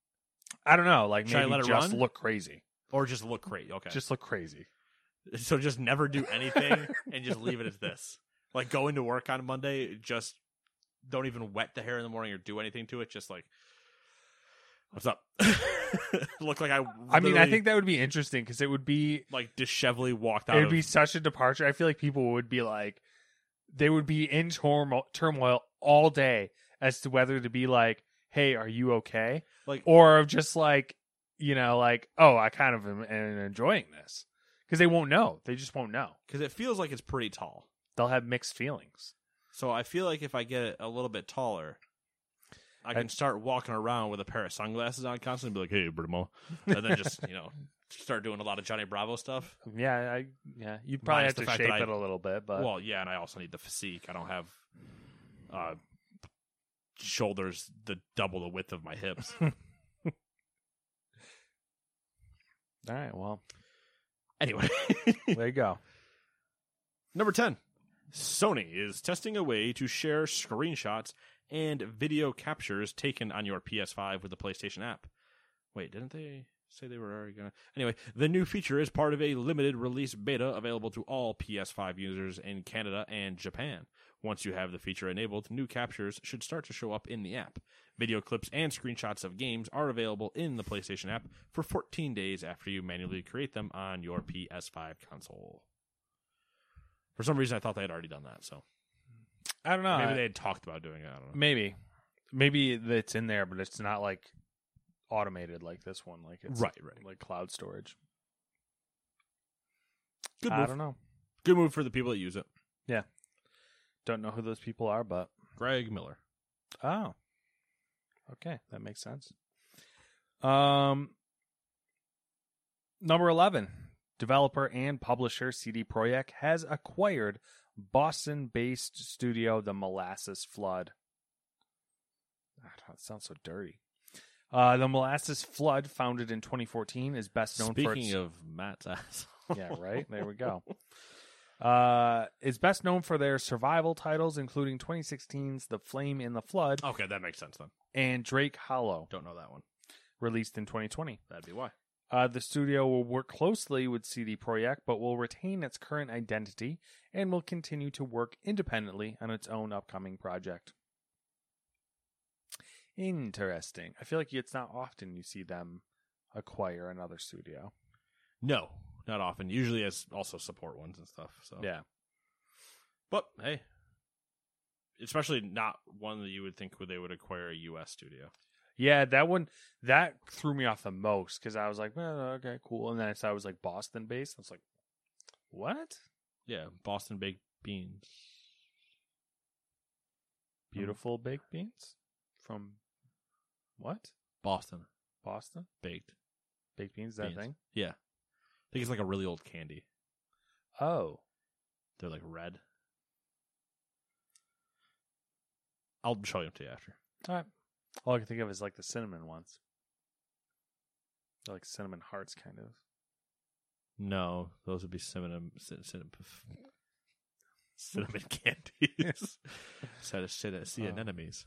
I don't know, like Should I let it just run? look crazy. or just look crazy. Okay, Just look crazy. so just never do anything and just leave it as this. Like going to work on Monday, just don't even wet the hair in the morning or do anything to it. Just like, what's up? look like I. I mean, I think that would be interesting because it would be like dishevelly walked out. it would of, be such a departure. I feel like people would be like they would be in turmoil, turmoil all day as to whether to be like, "Hey, are you okay?" like or just like you know, like, "Oh, I kind of am, am enjoying this," because they won't know. They just won't know. because it feels like it's pretty tall. They'll have mixed feelings. So I feel like if I get it a little bit taller, I can start walking around with a pair of sunglasses on constantly, and be like, "Hey, Bruno," and then just you know start doing a lot of Johnny Bravo stuff. Yeah, I yeah, you probably Minus have to shape I- it a little bit, but well, yeah, and I also need the physique. I don't have uh, shoulders the double the width of my hips. all right. Well, anyway, there you go. number ten, Sony is testing a way to share screenshots and video captures taken on your PS5 with the PlayStation app. Wait, didn't they say they were already gonna? Anyway, the new feature is part of a limited release beta available to all PS5 users in Canada and Japan. Once you have the feature enabled, new captures should start to show up in the app. Video clips and screenshots of games are available in the PlayStation app for 14 days after you manually create them on your PS5 console. For some reason, I thought they had already done that. So I don't know. maybe I- they had talked about doing it. I don't know. Maybe. maybe it's in there, but it's not like automated like this one. Like it's Right, right. like cloud storage. Good move. I don't know. Good move for the people that use it. Yeah. Don't know who those people are, but Greg Miller. oh, okay, that makes sense. Um, number eleven, developer and publisher CD Projekt has acquired Boston-based studio The Molasses Flood. Ah, That sounds so dirty. Uh, the Molasses Flood, founded in 2014, is best known for Speaking of Matt's ass. yeah, right. There we go. Uh, is best known for their survival titles, including 2016's "The Flame in the Flood" okay, that makes sense then. and "Drake Hollow," Don't know that one. released in 2020. That'd be why. Uh, the studio will work closely with CD Projekt, but will retain its current identity and will continue to work independently on its own upcoming project. Interesting. I feel like it's not often you see them acquire another studio. No, not often. Usually as also support ones and stuff. So Yeah. But hey. Especially not one that you would think they would acquire a US studio. Yeah, that one that threw me off the most because I was like, well, okay, cool, and then I saw it was like Boston based. I was like, what? Yeah, Boston baked beans. Beautiful baked beans from what? Boston Boston baked baked beans. That beans. thing? Yeah. I think it's like a really old candy. Oh, They're like red. I'll show them to you after. all right. All I can think of is like the cinnamon ones. They're like cinnamon hearts, kind of. No, those would be cinnamon cinnamon, cinnamon candies. Instead of cinnamon, sea Oh. anemones.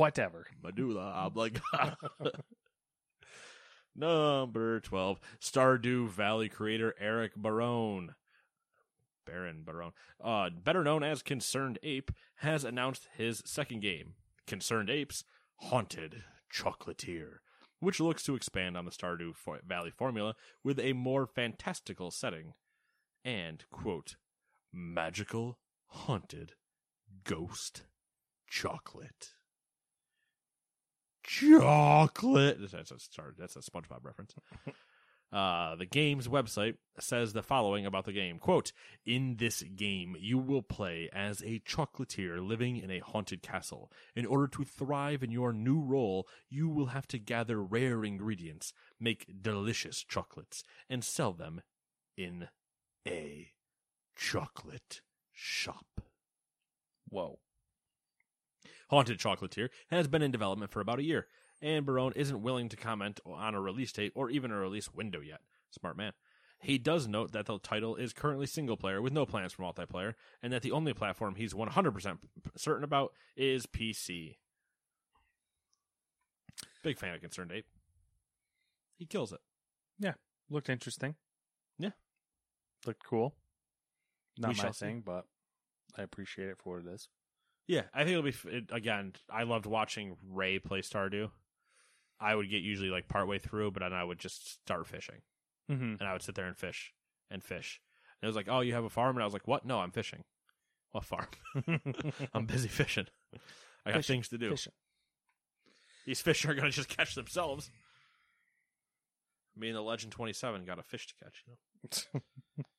Whatever. Medulla oblongata. Number 12. Stardew Valley creator Eric Barone. Baron Barone. Uh, better known as ConcernedApe, has announced his second game, ConcernedApe's Haunted Chocolatier, which looks to expand on the Stardew Valley formula with a more fantastical setting and, quote, magical, haunted, ghost chocolate chocolate. That's a sorry, that's a SpongeBob reference. Uh, the game's website says the following about the game quote in this game you will play as a chocolatier living in a haunted castle in order to thrive in your new role you will have to gather rare ingredients make delicious chocolates and sell them in a chocolate shop Whoa. Haunted Chocolatier has been in development for about a year, and Barone isn't willing to comment on a release date or even a release window yet. Smart man. He does note that the title is currently single player with no plans for multiplayer, and that the only platform he's 100% certain about is PC. Big fan of ConcernedApe. He kills it. Yeah. Looked interesting. Yeah. Looked cool. Not We my shall see. thing, but I appreciate it for what it is. Yeah, I think it'll be it, again. I loved watching Ray play Stardew. I would get usually like partway through, but then I would just start fishing, Mm-hmm. and I would sit there and fish and fish. And it was like, "Oh, you have a farm?" And I was like, "What? No, I'm fishing. What farm? I'm busy fishing. I got Fishing, things to do. Fishing. These fish are gonna just catch themselves." Me and the Legend Twenty Seven got a fish to catch. You know,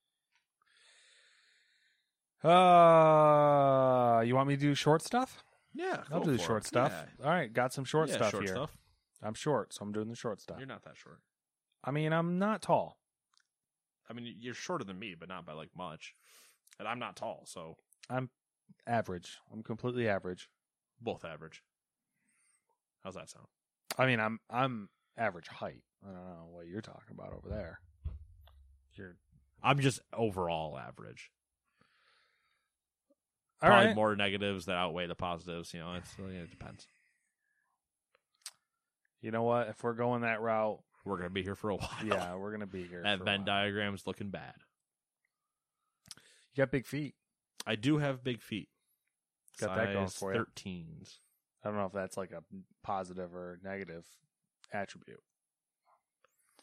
Uh, you want me to do short stuff? yeah, I'll do the short it. stuff. Yeah. All right, got some short Yeah, stuff short here. stuff. I'm short, so I'm doing the short stuff. You're not that short. I mean, I'm not tall. I mean, you're shorter than me, but not by like much. And I'm not tall, so I'm average. I'm completely average. both average. How's that sound? I mean, I'm I'm average height. I don't know what you're talking about over there. You're I'm just overall average. All Probably right. more negatives that outweigh the positives. You know, it's it depends. You know what? If we're going that route, We're gonna be here for a while. yeah, we're gonna be here. that for a Venn while. diagram's looking bad. You got big feet. I do have big feet. Got that going Size for you. 13s. I don't know if that's like a positive or negative attribute.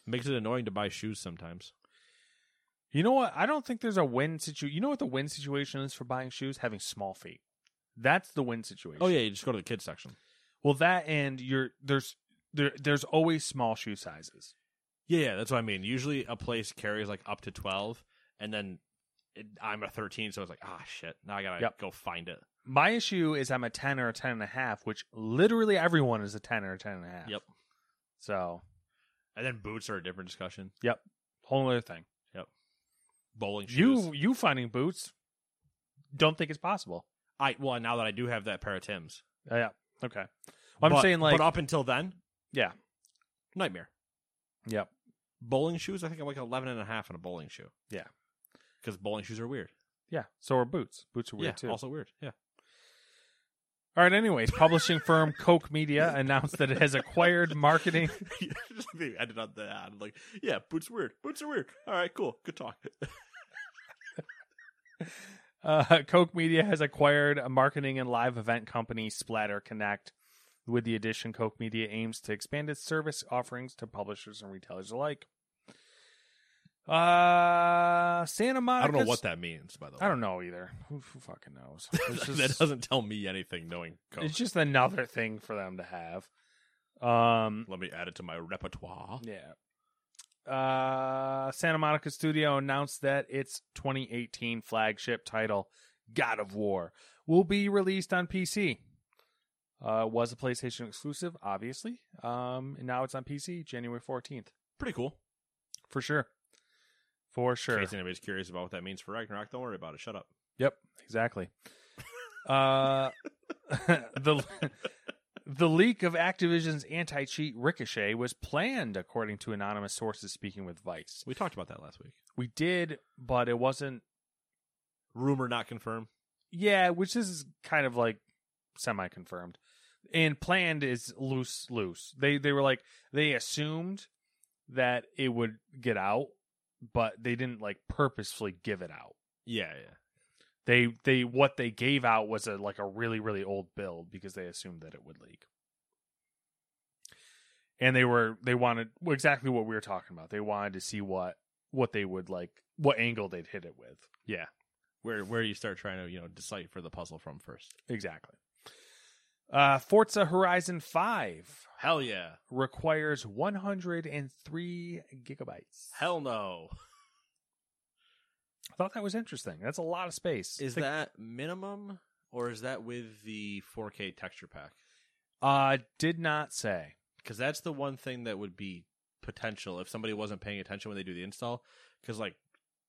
Makes it annoying to buy shoes sometimes. You know what? I don't think there's a win situation. You know what the win situation is for buying shoes? Having small feet. That's the win situation. Oh yeah, you just go to the kids section. Well, that and you're there's there there's always small shoe sizes. Yeah, yeah, that's what I mean. Usually a place carries like up to 12, and then it, I'm a 13, so it's like, ah, shit. Now I gotta Yep. go find it. My issue is I'm a 10 or a 10 and a half, which literally everyone is a 10 or a 10 and a half. Yep. So, And then boots are a different discussion. yep. Whole other thing. Bowling shoes. You you finding boots don't think it's possible. I well now that I do have that pair of Tims. Uh, yeah. Okay. Well, I'm But- saying like but up until then, yeah. nightmare. Yep. Bowling shoes, I think I'm like 11 and a half in a bowling shoe. Yeah. Because bowling shoes are weird. Yeah. So are boots. Boots are weird yeah, too. also weird. Yeah. All right. Anyways, publishing firm Koch Media announced that it has acquired marketing. Just they ended on the ad like, yeah, boots are weird. Boots are weird. All right, cool. Good talk. Uh, Koch Media has acquired a marketing and live event company, Splatter Connect. With the addition, Koch Media aims to expand its service offerings to publishers and retailers alike. Uh, Santa Monica. I don't know what that means, by the way. I don't know either. Who, who fucking knows? It's that doesn't tell me anything knowing Koch. it's just another thing for them to have. Um, Let me add it to my repertoire. Yeah. Uh, Santa Monica Studio announced that its 2018 flagship title, God of War, will be released on PC. Uh, was a PlayStation exclusive, obviously. Um, and now it's on PC, January 14th, Pretty cool. for sure. For sure. In case anybody's curious about what that means for Ragnarok, don't worry about it. Shut up. Yep, exactly. uh, the the leak of Activision's anti-cheat Ricochet was planned, according to anonymous sources speaking with Vice. We talked about that last week. We did, but it wasn't. Rumor not confirmed. Yeah, which is kind of like semi-confirmed, and planned is loose, loose. They they were like they assumed that it would get out, but they didn't like purposefully give it out. Yeah, yeah. They they what they gave out was a like a really really old build because they assumed that it would leak. And they were they wanted exactly what we were talking about. They wanted to see what what they would like what angle they'd hit it with. Yeah. Where where you start trying to, you know, decipher the puzzle from first. Exactly. Uh Forza Horizon 5 Hell yeah. requires 103 gigabytes. Hell no. I thought that was interesting. That's a lot of space. Is Think- that minimum or is that with the 4K texture pack? uh did not say. Because that's the one thing that would be potential if somebody wasn't paying attention when they do the install. Because like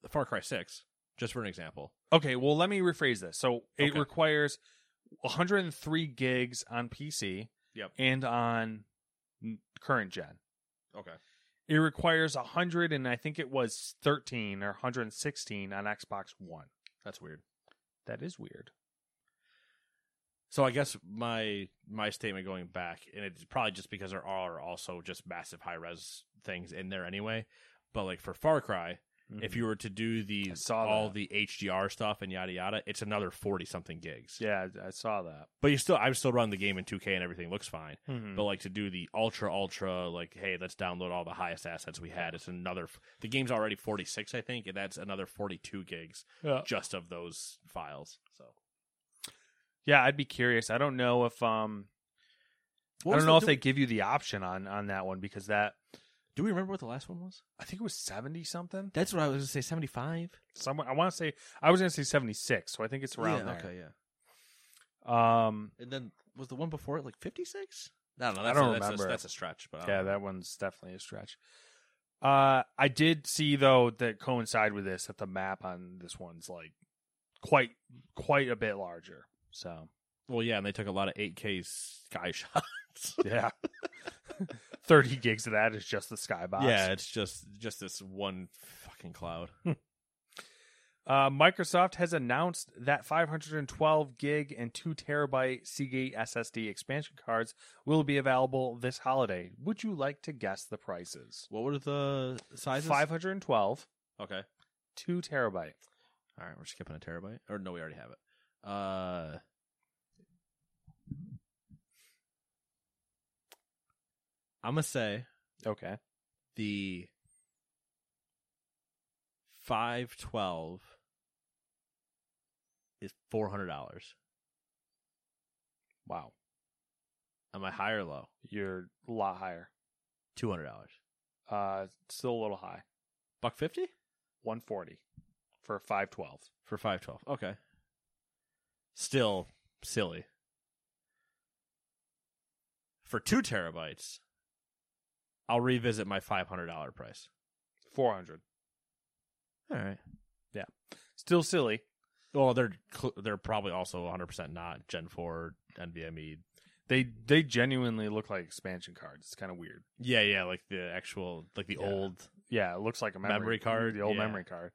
Far Cry Six, just for an example. Okay, well, let me rephrase this. So it Okay. requires 103 gigs on PC Yep. and on n- current gen. Okay. It requires 100 and I think it was 13 or 116 on Xbox One. That's weird. That is weird. So I guess my my statement going back, and it's probably just because there are also just massive high res things in there anyway. But like for Far Cry, if you were to do the Mm-hmm. Saw all the HDR stuff and yada yada, it's another forty something gigs. Yeah, I saw that. But you still, I'm still running the game in 2K and everything looks fine. Mhm. But like to do the ultra ultra, like hey, let's download all the highest assets we had. It's another. The game's already 46, I think, and that's another 42 gigs Yeah. just of those files. So Yeah, I'd be curious. I don't know if um What I don't know the- if they give you the option on on that one because that do we remember what the last one was? I think it was 70 something. That's what I was going to say. 75. Somewhere I want to say I was going to say 76, so I think it's around there. Okay, yeah. Um And then was the one before it like 56? I don't know. I That's don't a, that's remember. A, that's a stretch, but yeah, that one's definitely a stretch. Uh I did see though that coincide with this that the map on this one's like quite quite a bit larger. So, Well, yeah, and they took a lot of 8K sky shots. yeah. 30 gigs of that is just the skybox. Yeah, it's just just this one fucking cloud. Uh, Microsoft has announced that 512 gig and 2 terabyte Seagate SSD expansion cards will be available this holiday. Would you like to guess the prices? What were the sizes? 512, Okay. 2 terabyte. All right, we're skipping a terabyte. Or no, we already have it. Uh I'm gonna say Okay. the five twelve is four hundred dollars. Wow. Am I high or low? You're a lot higher. Two hundred dollars. Uh, still a little high. Buck fifty 140 for 512. for five twelve. Okay. Still silly. For two terabytes, I'll revisit my five hundred dollar price. 400. All right. Yeah. Still silly. Well, they're cl- they're probably also 100 percent not Gen 4 NVMe. They they genuinely look like expansion cards. It's kind of weird. Yeah, yeah, like the actual like the Yeah. old Yeah, it looks like a memory, Memory card? the old Yeah. memory card.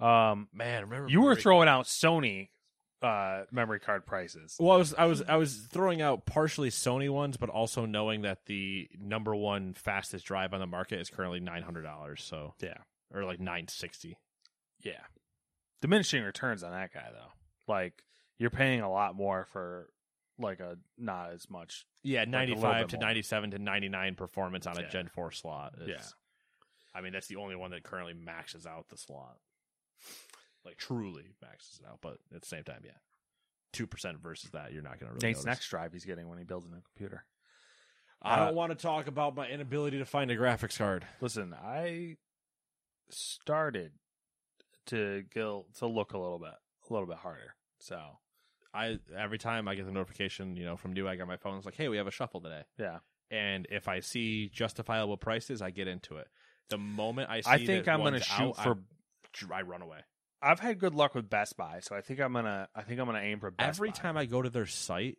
Um, man. Remember you were throwing out Sony uh memory card prices. Well, I was I was I was throwing out partially Sony ones, but also knowing that the number one fastest drive on the market is currently nine hundred dollars. So Yeah. or like nine sixty. Yeah. Diminishing returns on that guy though. Like you're paying a lot more for like a not as much. Yeah, ninety five to ninety seven to ninety nine performance on a Yeah. Gen four slot. It's- Yeah. I mean that's the only one that currently maxes out the slot. Like truly maxes it out, but at the same time, yeah, two percent versus that, you're not going to really. Nate's notice. next drive he's getting when he builds a new computer. I Uh, don't want to talk about my inability to find a graphics card. Listen, I started to go to look a little bit a little bit harder. So I every time I get the notification, you know, from Newegg on my phone, it's like, "Hey, we have a shuffle today." yeah. And if I see justifiable prices, I get into it. The moment I see, I think I'm gonna shoot out, for I, I run away. I've had good luck with Best Buy, so I think I'm gonna I think I'm gonna aim for Best Every Buy. time I go to their site,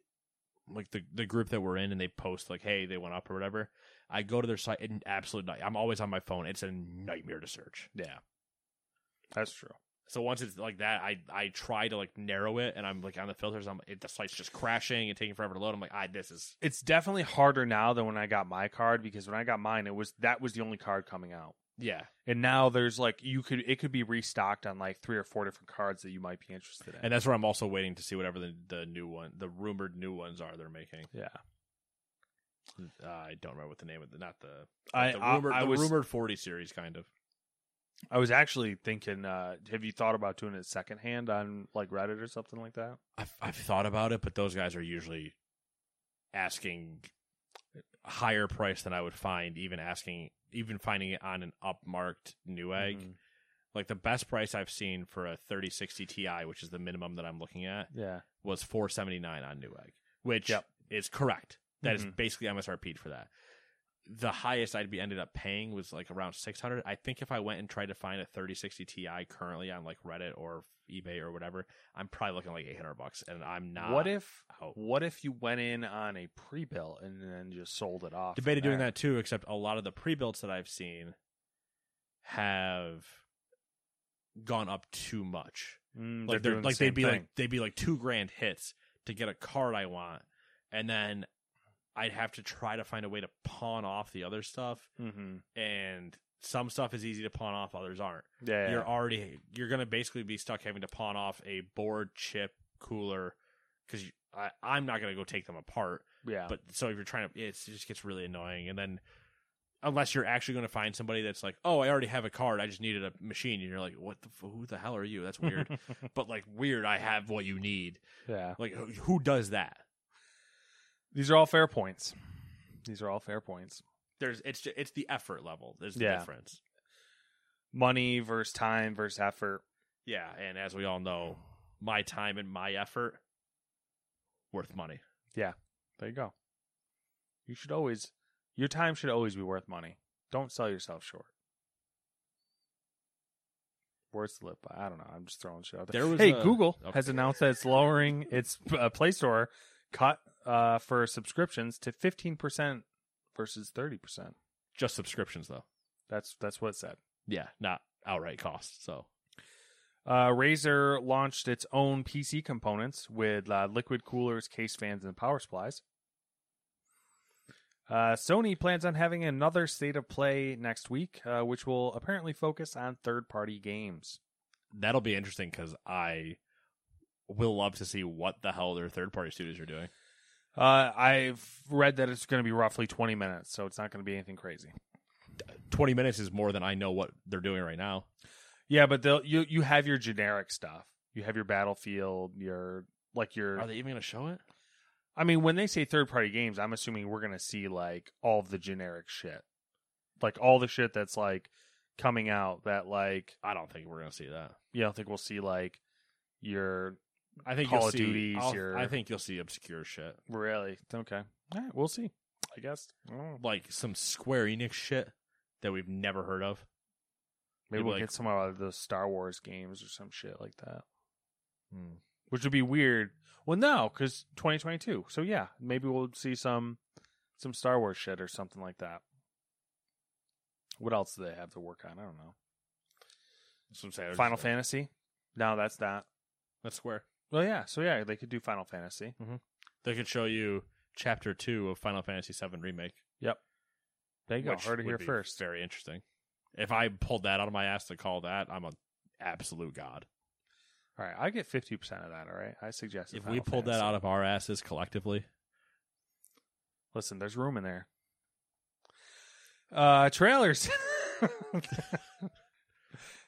like the the group that we're in, and they post like, "Hey, they went up" or whatever. I go to their site and absolutely, I'm always on my phone. It's a nightmare to search. Yeah. That's true. So once it's like that, I I try to like narrow it, and I'm like on the filters. I'm it, the site's just crashing and taking forever to load. I'm like, I this is It's definitely harder now than when I got my card because when I got mine it was that was the only card coming out. Yeah. And now there's like you could it could be restocked on like three or four different cards that you might be interested in. And that's where I'm also waiting to see whatever the the new one, the rumored new ones are they're making. yeah. Uh, I don't remember what the name of the not the I- the I- rumored, I the was- rumored 40 series kind of. I was actually thinking uh have you thought about doing it secondhand on like Reddit or something like that? I've I've thought about it, but those guys are usually asking higher price than I would find even asking even finding it on an upmarked Newegg. Mhm. Like the best price I've seen for a 3060 Ti, which is the minimum that I'm looking at, Yeah. was 479 on Newegg, which Yep. is correct. That is Mhm. basically MSRP for that. The highest I'd be ended up paying was like around 600. I think if I went and tried to find a 3060 Ti currently on like Reddit or eBay or whatever, I'm probably looking like 800 bucks and I'm not what if out. what if you went in on a pre-built and then just sold it off? debated doing that too, except a lot of the pre-builts that I've seen have gone up too much. Mm, Like they're they're, doing the like they'd be thing. like they'd be like two grand hits to get a card I want, and then I'd have to try to find a way to pawn off the other stuff. Mm-hmm. And some stuff is easy to pawn off, others aren't. Yeah, You're already you're gonna basically be stuck having to pawn off a board, chip, cooler, because I'm not gonna go take them apart. yeah. But so if you're trying to, it's, it just gets really annoying. And then unless you're actually going to find somebody that's like, oh, I already have a card, I just needed a machine, and you're like, what the who the hell are you? That's weird. but like weird, I have what you need. yeah. Like who does that? These are all fair points. These are all fair points. There's it's ju- it's the effort level. There's the Yeah. difference. Money versus time versus effort. Yeah, and as we all know, my time and my effort worth money. Yeah. There you go. You should always, your time should always be worth money. Don't sell yourself short. Words to live by. I don't know. I'm just throwing shit out there. There was hey, a- Google Okay. has announced that it's lowering its uh, Play Store cut uh, for subscriptions to 15% versus 30%. Just subscriptions though. That's that's what it said. Yeah, not outright costs. So Uh, Razer launched its own PC components with uh, liquid coolers, case fans, and power supplies. Uh, Sony plans on having another state of play next week, uh, which will apparently focus on third party games. that'll be interesting because I will love to see what the hell their third party studios are doing. Uh, I've read that it's going to be roughly 20 minutes, so it's not going to be anything crazy. 20 minutes is more than I know what they're doing right now. Yeah, but they'll, you you have your generic stuff. You have your Battlefield, your like your. Are they even going to show it? I mean, when they say third party games, I'm assuming we're gonna see like all of the generic shit, like all the shit that's like coming out. That like I don't think we're going to see that. you don't think we'll see like your I think Call you'll of see, Duties, I'll- your- I think you'll see obscure shit. really okay. All right, we'll see. I guess Oh. Like some Square Enix shit that we've never heard of. maybe Maybe, we'll like- get some of the Star Wars games or some shit like that, Hmm. which would be weird. Well, no, because 2022. So yeah, maybe we'll see some some Star Wars shit or something like that. What else do they have to work on? I don't know. That's what I'm saying. Final Fantasy? No, that's not. That's Square. Well, yeah. So yeah, they could do Final Fantasy. They could show you chapter two of Final Fantasy VII Remake. Yep. There you go. which Heard it would here be first. Very interesting. If I pulled that out of my ass to call that, I'm an absolute god. All right, I get fifty percent of that. All right, I suggest If we pulled that out of our asses collectively, listen, there's room in there. Uh, trailers.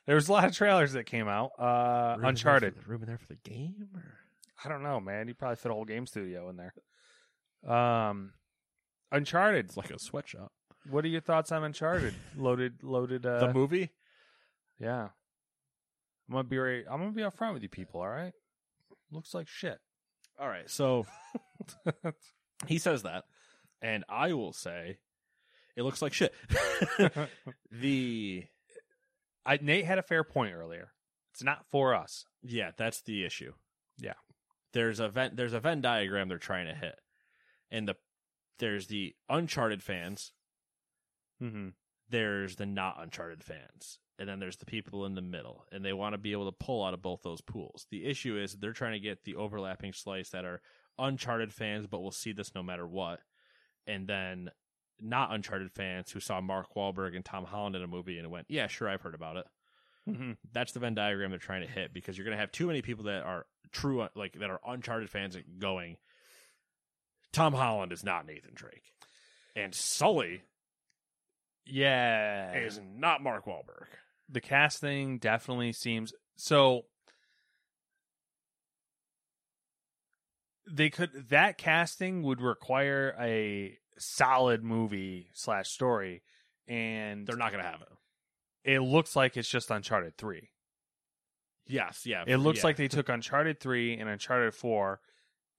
there was a lot of trailers that came out. Uh, room in there Uncharted. the- room in there for the game. Or? I don't know, man. You probably fit a whole game studio in there. Um, Uncharted. It's like a sweatshop. What are your thoughts on Uncharted? loaded, loaded. Uh, the movie. Yeah. I'm gonna be right, I'm gonna be upfront with you people. All right. Looks like shit. All right, so he says that, and I will say, it looks like shit. the I, Nate had a fair point earlier. It's not for us. yeah, that's the issue. Yeah. there's a Venn there's a Venn diagram they're trying to hit, and the there's the Uncharted fans, Mm-hmm. there's the not Uncharted fans, and then there's the people in the middle, and they want to be able to pull out of both those pools. The issue is they're trying to get the overlapping slice that are Uncharted fans, but will see this no matter what, and then not Uncharted fans who saw Mark Wahlberg and Tom Holland in a movie and went, "Yeah, sure, I've heard about it." Mm-hmm. That's the Venn diagram they're trying to hit because you're going to have too many people that are true, like that are Uncharted fans going. Tom Holland is not Nathan Drake, and Sully Yeah. is not Mark Wahlberg. the cast thing definitely seems so they could that casting would require a solid movie slash story and They're not going to have it. it looks like it's just uncharted 3 Yes, yeah. it looks yeah. like they took uncharted 3 and uncharted 4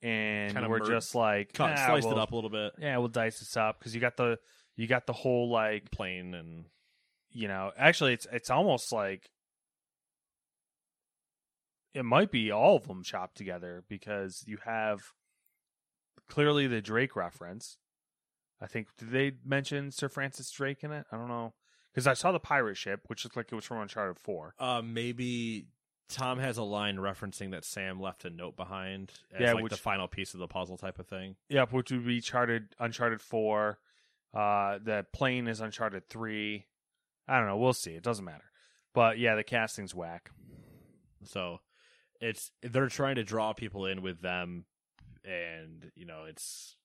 and Kinda we're mer- just like Cut, "Ah, sliced it we'll- up a little bit, yeah we'll dice this up because you got the you got the whole like plane and you know actually it's it's almost like it might be all of them chopped together because you have clearly the Drake reference. I think did they mention Sir Francis Drake in it? I don't know because I saw the pirate ship, which looked like it was from Uncharted Four. uh, maybe Tom has a line referencing that Sam left a note behind as Yeah, like which- the final piece of the puzzle type of thing. Yep, which would be Charted Uncharted Four. Uh, the plane is Uncharted Three. I don't know. We'll see. It doesn't matter. But yeah, the casting's whack. So it's they're trying to draw people in with them, and you know it's.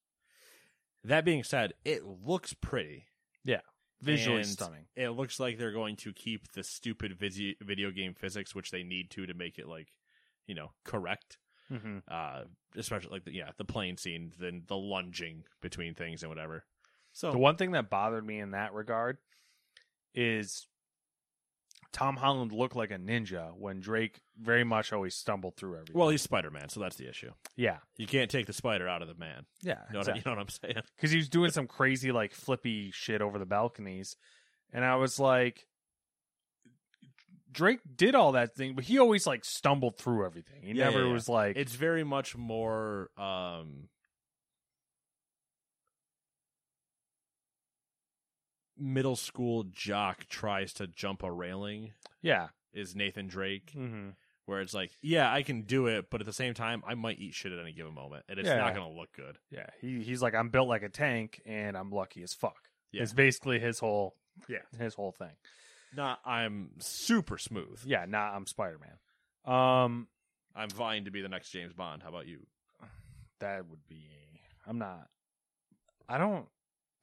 That being said, it looks pretty. Yeah. Visually And stunning. It looks like they're going to keep the stupid video video game physics, which they need to to make it like, you know, correct. hmm Uh, especially like the, yeah, the plane scene, then the lunging between things and whatever. So The one thing that bothered me in that regard is Tom Holland looked like a ninja when Drake very much always stumbled through everything. well, he's Spider Man, so that's the issue. yeah, You can't take the spider out of the man. yeah, You know, what, I- you know what I'm saying? because he was doing some crazy like flippy shit over the balconies, and I was like, Drake did all that thing, but he always like stumbled through everything. He Yeah, never yeah, yeah. was like, It's very much more um middle school jock tries to jump a railing yeah, is Nathan Drake. hmm where it's like, yeah, I can do it, but at the same time, I might eat shit at any given moment, and it's Yeah. not going to look good. yeah. He he's like, I'm built like a tank, and I'm lucky as fuck. Yeah. It's basically his whole Yeah. his whole thing. Not, I'm super smooth. Yeah, nah, I'm Spider Man. Um, I'm vying to be the next James Bond. How about you? that would be. I'm not. I don't.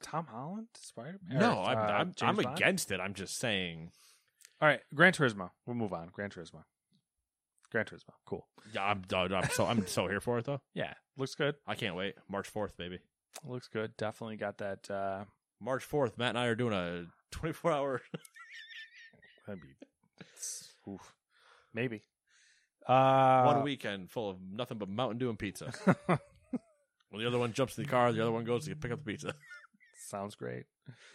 Tom Holland, Spider Man. No, I'm, I'm, I'm against it. I'm just saying. All right, Gran Turismo. We'll move on. Gran Turismo. Gran Turismo. Cool. Yeah, I'm, I'm so I'm so here for it though. Yeah, looks good. I can't wait. March fourth, baby. Looks good. Definitely got that. uh March fourth. Matt and I are doing a 24 hour. That'd be. Oof. Maybe. Uh, one weekend full of nothing but Mountain Dew and pizza. when the other one jumps in the car, the other one goes to pick up the pizza. Sounds great.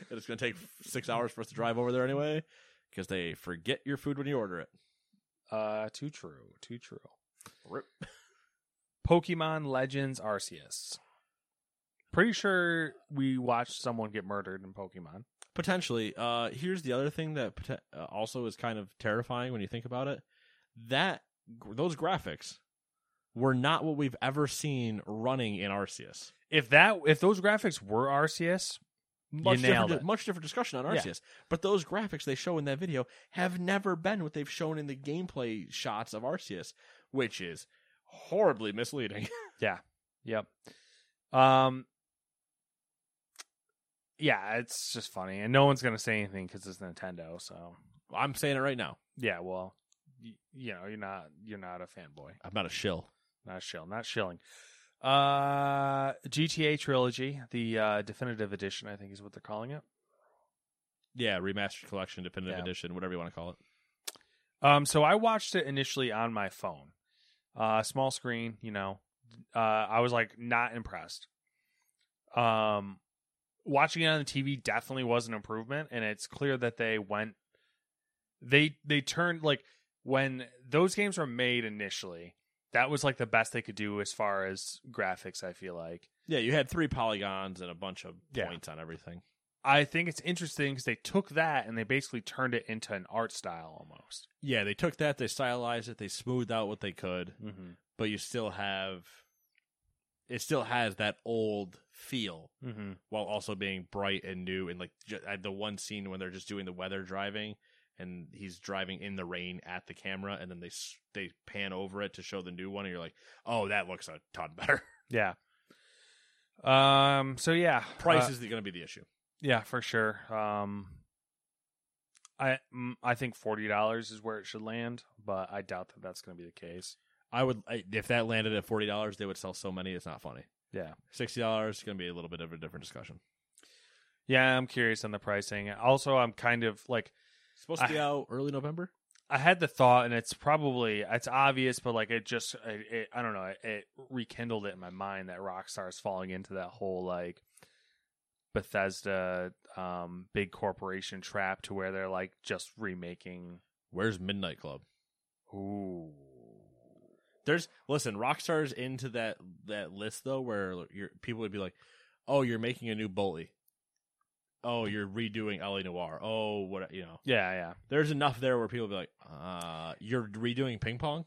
and it's going to take six hours for us to drive over there anyway, because they forget your food when you order it. Uh, too true. Too true. Rip. Pokemon Legends Arceus. Pretty sure we watched someone get murdered in Pokemon. Potentially. Uh, here's the other thing that uh, also is kind of terrifying when you think about it. That those graphics were not what we've ever seen running in Arceus. If that, if those graphics were Arceus, Much different, it. much different discussion on Yeah. Arceus. But those graphics they show in that video have never been what they've shown in the gameplay shots of Arceus, which is horribly misleading. Yeah. Yep. Um. Yeah, it's just funny, and no one's gonna say anything because it's Nintendo. So I'm saying it right now. yeah, well, y- you know, you're not you're not a fanboy, I'm not a shill. not shill, not shilling. Uh, GTA trilogy, the uh, definitive edition, I think is what they're calling it. Yeah, remastered collection, definitive Yeah. edition, whatever you want to call it. Um, so I watched it initially on my phone, uh, small screen. You know, uh, I was like not impressed. Um, watching it on the TV definitely was an improvement, and it's clear that they went, they they turned like when those games were made initially, that was like the best they could do as far as graphics. I feel like. Yeah, you had three polygons and a bunch of Yeah. points on everything. I think it's interesting because they took that and they basically turned it into an art style almost. Yeah, they took that, they stylized it, they smoothed out what they could, Mm-hmm. but you still have it still has that old feel Mm-hmm. while also being bright and new and like ju- uh, the one scene when they're just doing the weather driving and he's driving in the rain at the camera and then they they pan over it to show the new one and you're like, "Oh, that looks a ton better." Yeah. Um. So yeah, Price uh, is going to be the issue. yeah for sure. Um. I mm, I think forty dollars is where it should land, but I doubt that that's going to be the case. I would if that landed at $40, they would sell so many it's not funny. Yeah. $60 is going to be a little bit of a different discussion. Yeah, I'm curious on the pricing. Also, I'm kind of like It's supposed to be I- out early November. I had the thought, and it's probably it's obvious, but like it just it, it, I don't know, it, it rekindled it in my mind that Rockstar is falling into that whole like Bethesda um big corporation trap to where they're like just remaking. Where's Midnight Club? Ooh, There's listen, Rockstar's into that that list though, where your people would be like, "Oh, you're making a new Bully. Oh, you're redoing LA Noire. Oh, what you know. Yeah, yeah. There's enough there where people be like, uh, you're redoing ping pong.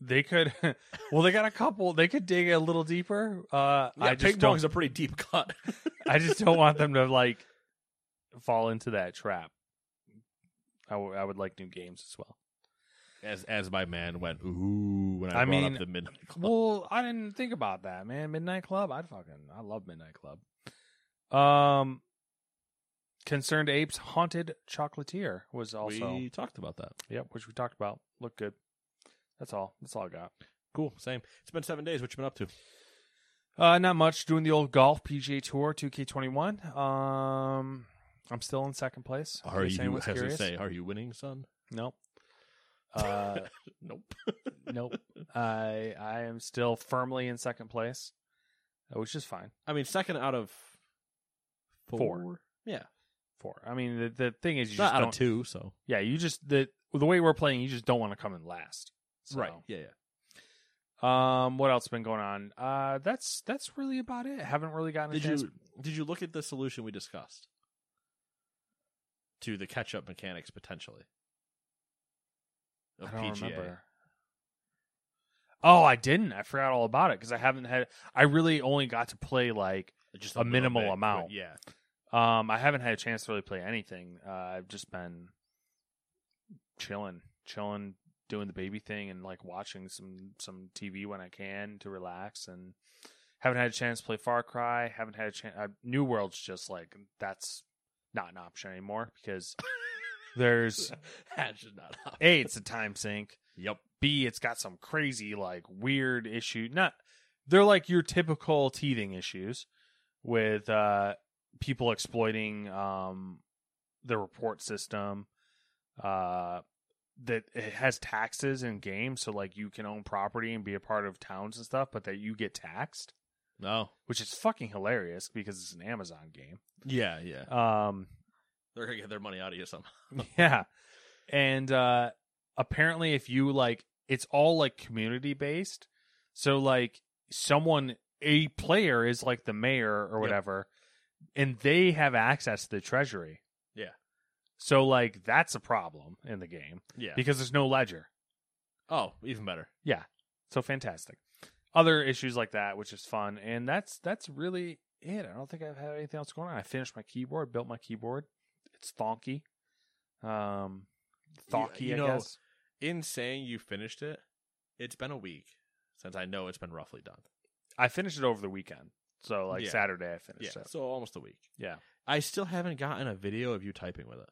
They could. well, they got a couple. They could dig a little deeper. Uh, Yeah, I ping pong's a pretty deep cut. I just don't want them to like fall into that trap. I, w- I would like new games as well. as as my man went ooh when I, I brought mean, up the midnight club. Well, I didn't think about that, man. Midnight Club, I'd fucking, I love Midnight Club. Um, ConcernedApe's Haunted Chocolatier was also, we talked about that. yep, which we talked about. Looked good. That's all. That's all I got. Cool. Same. It's been seven days. What you been up to? Uh, not much. Doing the old golf PGA Tour 2K21. Um, I'm still in second place. Are you? As curious. say, are you winning, son? Nope. Uh, Nope. nope. I I am still firmly in second place, which is fine. I mean, second out of four. Four. Yeah, Four. I mean, the the thing is, you just out don't. of two. So Yeah, you just the the way we're playing, you just don't want to come in last. So, Yeah, yeah. Um, what else been going on? Uh, that's that's really about it. Haven't really gotten a Did chance. you did you look at the solution we discussed to the catch up mechanics potentially? Of I don't PGA. remember. Oh, I didn't. I forgot all about it because I haven't had. I really only got to play like. Just A little minimal bit, amount. Yeah. Um, I haven't had a chance to really play anything. Uh, I've just been chilling, chilling, doing the baby thing, and like watching some some TV when I can to relax. And haven't had a chance to play Far Cry. Haven't had a chance. Uh, New World's just like that's not an option anymore because there's That's just not a it's a time sink. Yep. B it's got some crazy like weird issue. Not they're like your typical teething issues with uh people exploiting um the report system uh that it has taxes in games so like you can own property and be a part of towns and stuff but that you get taxed No. which is fucking hilarious because it's an Amazon game Yeah, yeah. um They're gonna get their money out of you somehow. yeah and uh apparently if you like it's all like community based so like someone a player is like the mayor or Yep. And they have access to the treasury Yeah. so like that's a problem in the game Yeah. because there's no ledger oh, even better. yeah so fantastic other issues like that which is fun and that's that's really it i don't think i've had anything else going on i finished my keyboard built my keyboard it's thonky um thonky you i know, guess In saying you finished it, it's been a week since I know it's been roughly done. I finished it over the weekend. So like Yeah. Saturday I finished Yeah, it. so almost a week. Yeah. I still haven't gotten a video of you typing with it.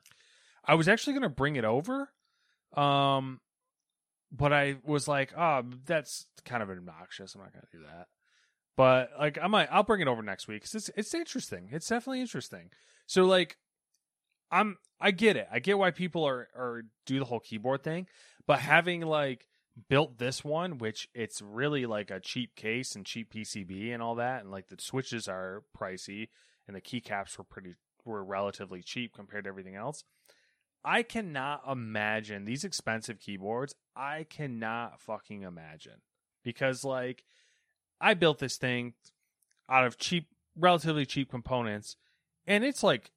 I was actually going to bring it over. Um but I was like, "Oh, that's kind of obnoxious. I'm not going to do that." But like I might I'll bring it over next week cuz it's it's interesting. It's definitely interesting. So like I'm I get it. I get why people are are do the whole keyboard thing, but having like built this one, which it's really like a cheap case and cheap PCB and all that, and like the switches are pricey and the keycaps were pretty were relatively cheap compared to everything else. I cannot imagine these expensive keyboards. I cannot fucking imagine because like I built this thing out of cheap, relatively cheap components, and it's like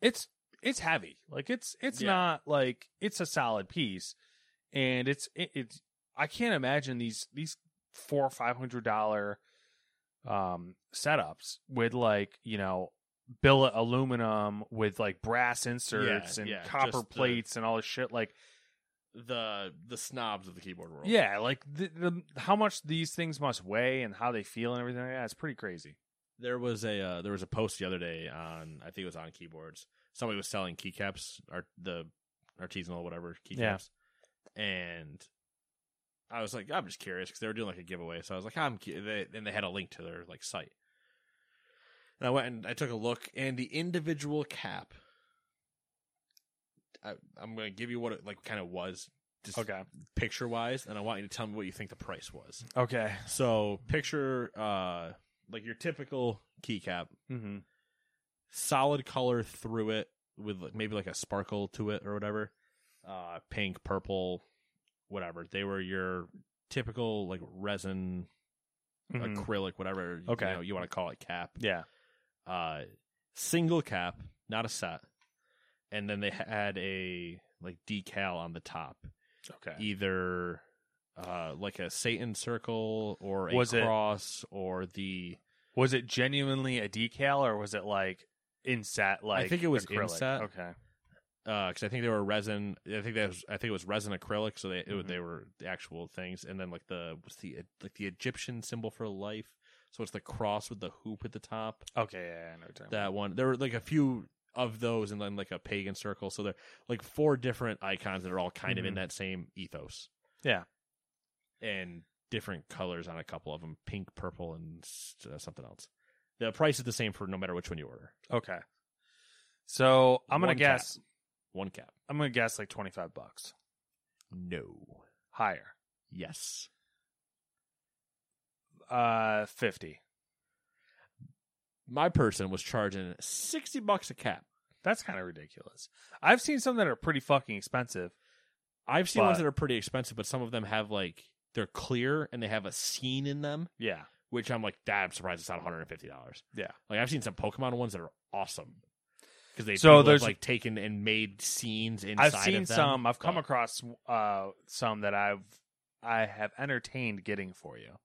it's it's heavy. Like it's it's Yeah. not like it's a solid piece, and it's it, it's I can't imagine these these four or five hundred dollar um setups with like you know billet aluminum with like brass inserts and yeah, copper just the- plates and all this shit like The the snobs of the keyboard world. yeah like the, the how much these things must weigh and how they feel and everything like that it's pretty crazy There was a uh, there was a post the other day on I think it was on keyboards. Somebody was selling keycaps, or the artisanal whatever keycaps, Yeah. And I was like, I'm just curious because they were doing like a giveaway. So I was like, I'm cu- they, and they had a link to their like site, and I went and I took a look, and the individual cap. I, I'm going to give you what it like kind of was, just okay picture wise, and I want you to tell me what you think the price was. okay So picture uh like your typical keycap, mm-hmm. solid color through it with like, maybe like a sparkle to it or whatever. Uh pink, purple, whatever. They were your typical like resin Mhm. acrylic whatever Okay. you know you want to call it cap. yeah Uh single cap not a set. And then they had a like decal on the top, Okay. either uh, like a Satan circle or a Was it- cross or the Was it genuinely a decal or was it like inset? Like I think it was acrylic? inset. Okay. Because I think they were resin. I think that was I think it was resin acrylic, so they it, Mhm. they were the actual things. And then like the what's the like the Egyptian symbol for life. So it's the cross with the hoop at the top. Okay. Yeah, I know That one. There were like a few of those, and then like a pagan circle. So they're like four different icons that are all kind of in Mhm. that same ethos. Yeah. and different colors on a couple of them: pink, purple, and uh, something else. The price is the same for no matter which one you order. Okay. So I'm gonna One guess. One cap. I'm gonna guess like 25 bucks No. higher. Yes. Uh, 50. My person was charging sixty bucks a cap. That's kind of ridiculous. I've seen some that are pretty fucking expensive. I've seen ones that are pretty expensive, but some of them have like they're clear and they have a scene in them, Yeah. which I'm like, "Dad, I'm surprised it's not 150 dollars. Yeah. Like I've seen some Pokemon ones that are awesome because they So people have, there's- like taken and made scenes inside. I've seen of them. some. I've come but- across uh some that I've I have entertained getting for you.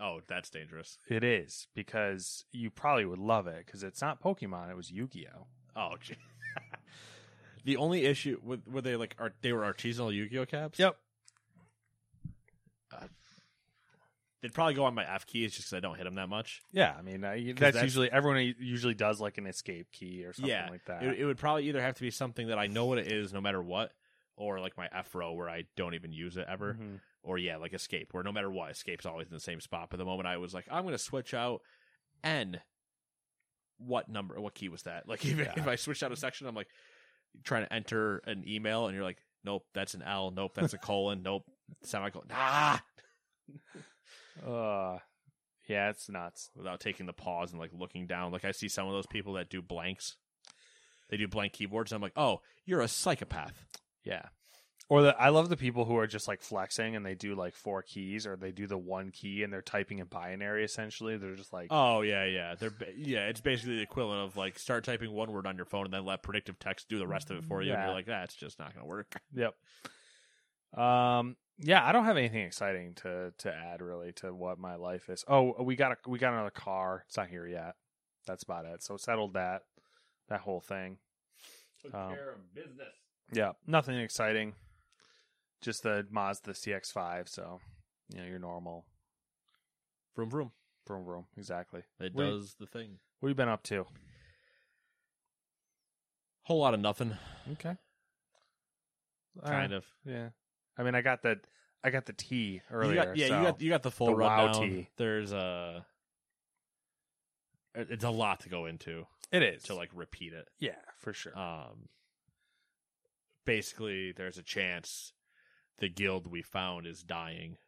Oh, that's dangerous. It is because you probably would love it because it's not Pokemon. It was Yu-Gi-Oh. Oh, gee. the only issue with were they like art, they were artisanal Yu-Gi-Oh caps. Yep. They'd probably go on my F keys just because I don't hit them that much. Yeah, I mean uh, that's, that's- usually everyone usually does like an escape key or something yeah, like that. It, it would probably either have to be something that I know what it is no matter what, or like my F row where I don't even use it ever, Mhm. or yeah, like escape where no matter what, escape's always in the same spot. But the moment I was like, I'm going to switch out N, what number, what key was that? Like even Yeah. if I switched out a section, I'm like trying to enter an email, and you're like, nope, that's an L, nope, that's a colon, nope, semicolon, ah, Uh, yeah, it's nuts. without taking the pause and like looking down. Like I see some of those people that do blanks. They do blank keyboards. And I'm like, oh, you're a psychopath. Yeah. Or the I love the people who are just like flexing and they do like four keys or they do the one key and they're typing in binary essentially. They're just like Oh yeah, yeah. They're ba- yeah. It's basically the equivalent of like start typing one word on your phone and then let predictive text do the rest of it for you. And you're like, that's just not going to work. Yep. Um yeah, I don't have anything exciting to to add really to what my life is. Oh, we got a we got another car. It's not here yet. That's about it. So settled that that whole thing. Um, of business. Yeah, nothing exciting. Just the Mazda CX-5, so you know, your normal Vroom vroom. vroom vroom. Exactly. It What- does the thing. What have you been up to? Whole lot of nothing. Okay. Kind of. Yeah. I mean, I got the I got the T earlier. You got, yeah, so- you got you got the full the WoW rundown. tea. There's a. It's a lot to go into it is to like repeat it. yeah, for sure. um basically there's a chance the guild we found is dying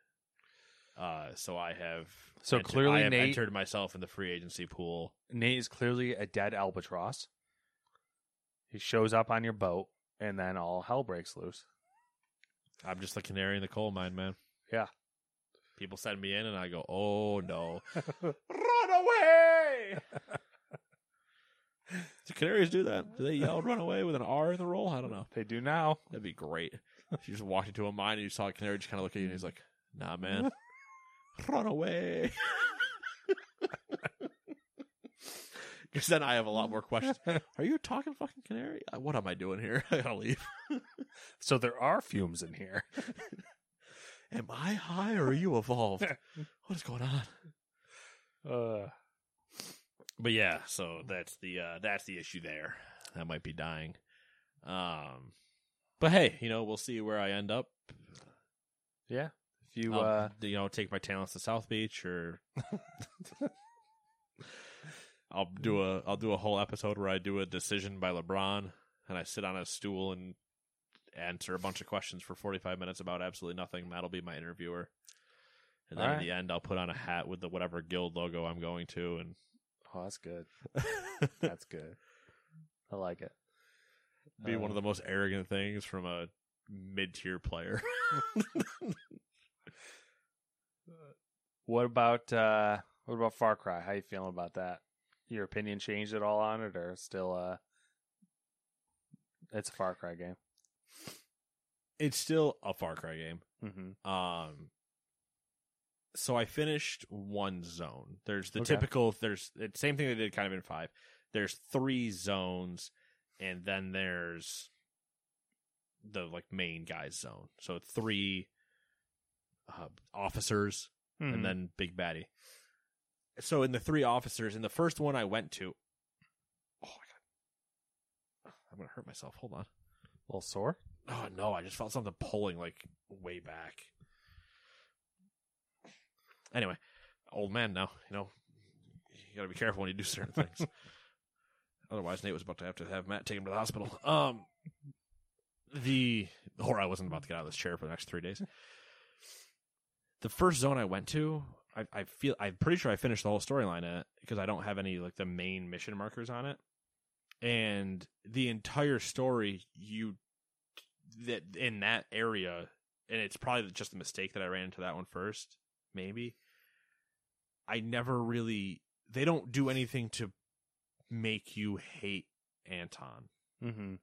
uh so i have So entered- clearly I have Nate- entered myself in the free agency pool Nate is clearly a dead albatross. He shows up on your boat, and then all hell breaks loose. I'm just the canary in the coal mine man. Yeah. people send me in and i go oh no. Run away! Do canaries do that? Do they yell run away with an r in the roll? I don't know. They do now. that'd be great. If you just walked into a mine and you saw a canary just kind of look at you and he's like nah man. Run away because then i have a lot more questions. Are you a talking fucking canary? Uh, what am i doing here? I gotta leave. So there are fumes in here. am i high or are you evolved? What is going on? Uh, but yeah so that's the uh that's the issue there. That might be dying. Um but hey you know we'll see where i end up. Yeah. If you I'll, uh, you know take my talents to south beach or i'll do a i'll do a whole episode where i do a decision by lebron and i sit on a stool and answer a bunch of questions for 45 minutes about absolutely nothing that'll be my interviewer and then All in right. the end i'll put on a hat with the whatever guild logo i'm going to and oh, that's good. That's good. I like it. be one Uh, of the most arrogant things from a mid-tier player. What about uh, what about Far Cry? How you feeling about that? Your opinion changed at all on it, or still uh, It's a Far Cry game. It's still a Far Cry game. Mm-hmm. Um, so I finished one zone. There's the Okay. typical. There's it's same thing they did kind of in five. There's three zones, and then there's the like main guy's zone. So three uh, officers Mm-hmm. and then Big Baddie. So in the three officers, in the first one I went to, oh my god, I'm gonna hurt myself. Hold on. a little sore. Oh no, I just felt something pulling like way back. Anyway, old man now, you know, you gotta be careful when you do certain things. Otherwise, Nate was about to have to have Matt take him to the hospital. Um, the or I wasn't about to get out of this chair for the next three days. The first zone I went to, I, I feel I'm pretty sure I finished the whole storyline in it because I don't have any like the main mission markers on it, and the entire story you that in that area, and it's probably just a mistake that I ran into that one first, maybe. I never really they don't do anything to make you hate Anton. Mm-hmm.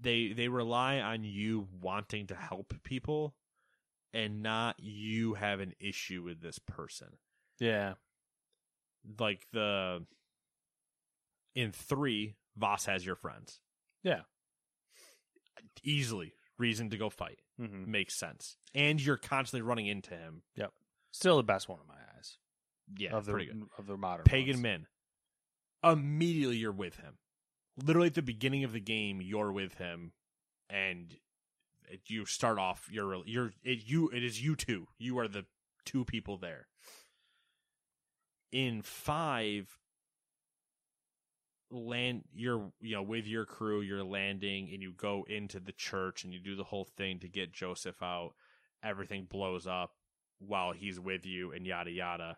They they rely on you wanting to help people and not you have an issue with this person. Yeah. Like the in 3 Vaas has your friends. Yeah. Easily reason to go fight. Mm-hmm. Makes sense. And you're constantly running into him. Yep. Still the best one in my eyes. Yeah, of the pretty good. of the modern Pagan ones. Min. Immediately you're with him. Literally at the beginning of the game, you're with him, and it- you start off. You're you're it, you. It is you two. You are the two people there. In five, land you're you know with your crew. You're landing, and you go into the church, and you do the whole thing to get Joseph out. Everything blows up while he's with you, and yada yada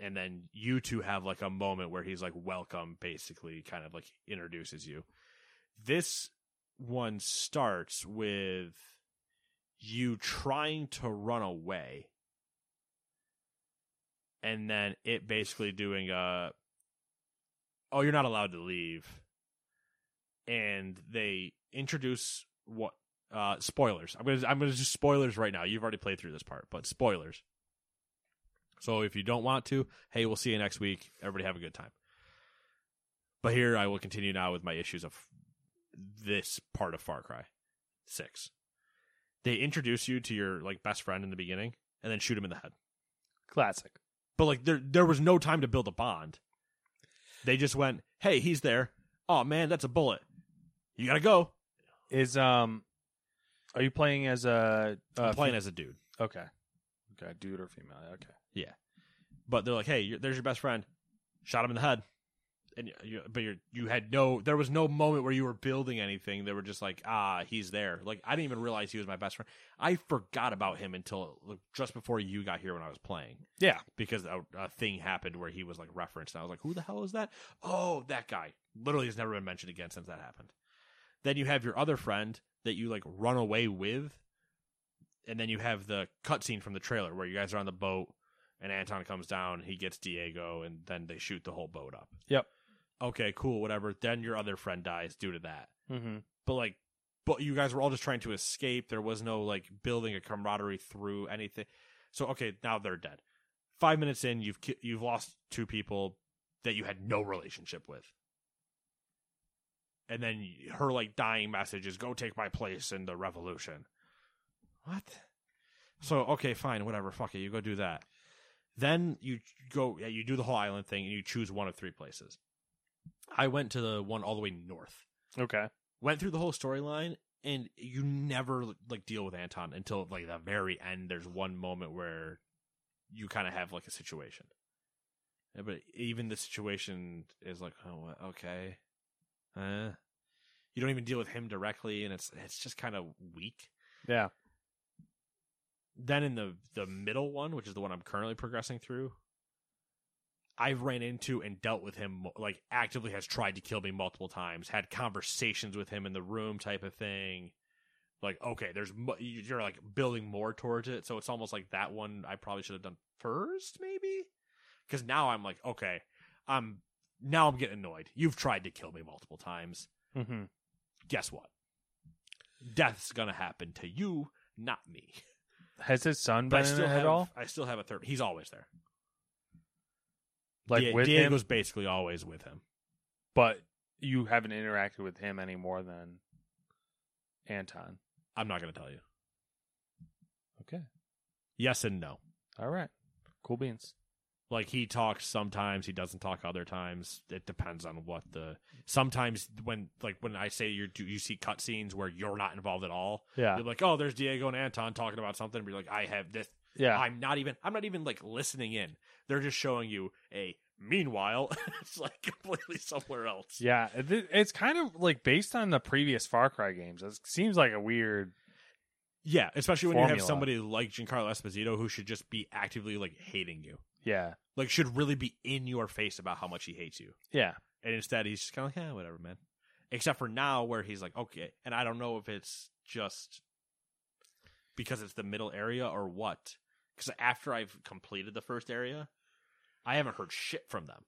and then you two have like a moment where he's like welcome basically kind of like introduces you this one starts with you trying to run away and then it basically doing a oh you're not allowed to leave and they introduce what uh spoilers i'm gonna i'm gonna do spoilers right now you've already played through this part but spoilers so if you don't want to, hey, we'll see you next week. Everybody have a good time. But here I will continue now with my issues of this part of Far Cry 6. They introduce you to your like best friend in the beginning and then shoot him in the head. Classic. But like there there was no time to build a bond. They just went, "Hey, he's there. Oh man, that's a bullet. You got to go." Is um, are you playing as a? I'm uh, playing fe- as a dude. okay, okay, dude or female? Okay. Yeah. But they're like, "Hey, you're, there's your best friend. Shot him in the head." And you, but you you had no there was no moment where you were building anything. They were just like, "Ah, he's there." Like I didn't even realize he was my best friend. I forgot about him until like, just before you got here when I was playing Yeah. because a, a thing happened where he was like referenced. And I was like, "Who the hell is that?" Oh, that guy. Literally has never been mentioned again since that happened. Then you have your other friend that you like run away with, and then you have the cutscene from the trailer where you guys are on the boat, and Anton comes down, he gets Diego, and then they shoot the whole boat up. Yep. Okay, cool, whatever. Then your other friend dies due to that. Mm-hmm. But like, but you guys were all just trying to escape. There was no like building a camaraderie through anything. So okay, now they're dead. Five minutes in, you've ki- you've lost two people that you had no relationship with, and then her like dying message is "Go take my place in the revolution." What? So okay, fine, whatever. Fuck it, you go do that. Then you go, yeah, you do the whole island thing, and you choose one of three places. I went to the one all the way north. Okay. went through the whole storyline and you never like deal with Anton until like the very end. There's one moment where you kind of have like a situation. But even the situation is like oh okay. Uh, you don't even deal with him directly and it's it's just kind of weak. Yeah. then in the the middle one which is the one i'm currently progressing through i've ran into and dealt with him like actively has tried to kill me multiple times had conversations with him in the room type of thing like okay there's you're like building more towards it so it's almost like that one i probably should have done first maybe because now i'm like okay i'm now i'm getting annoyed you've tried to kill me multiple times Mm-hmm. guess what? Death's gonna happen to you, not me. Has his son But been in still it have, at all? I still have a third. He's always there. Like Di- with Diego's him, basically always with him. but you haven't interacted with him any more than Anton. I'm not gonna tell you. Okay. Yes and no. All right. Cool beans. Like he talks sometimes, he doesn't talk other times. It depends on what the. Sometimes when like when I say you do you see cutscenes where you're not involved at all. Yeah. You're like, oh, there's Diego and Anton talking about something. But you're like, I have this. Yeah. I'm not even. I'm not even like listening in. They're just showing you a. Meanwhile, it's like completely somewhere else. Yeah, it's kind of like based on the previous Far Cry games. It seems like a weird. Yeah, especially when you have somebody like Giancarlo Esposito who should just be actively like hating you. Yeah, Like should really be in your face about how much he hates you. yeah, And instead he's just kind of like, yeah, whatever, man. Except for now where he's like, okay. And I don't know if it's just because it's the middle area or what. Because after I've completed the first area, I haven't heard shit from them.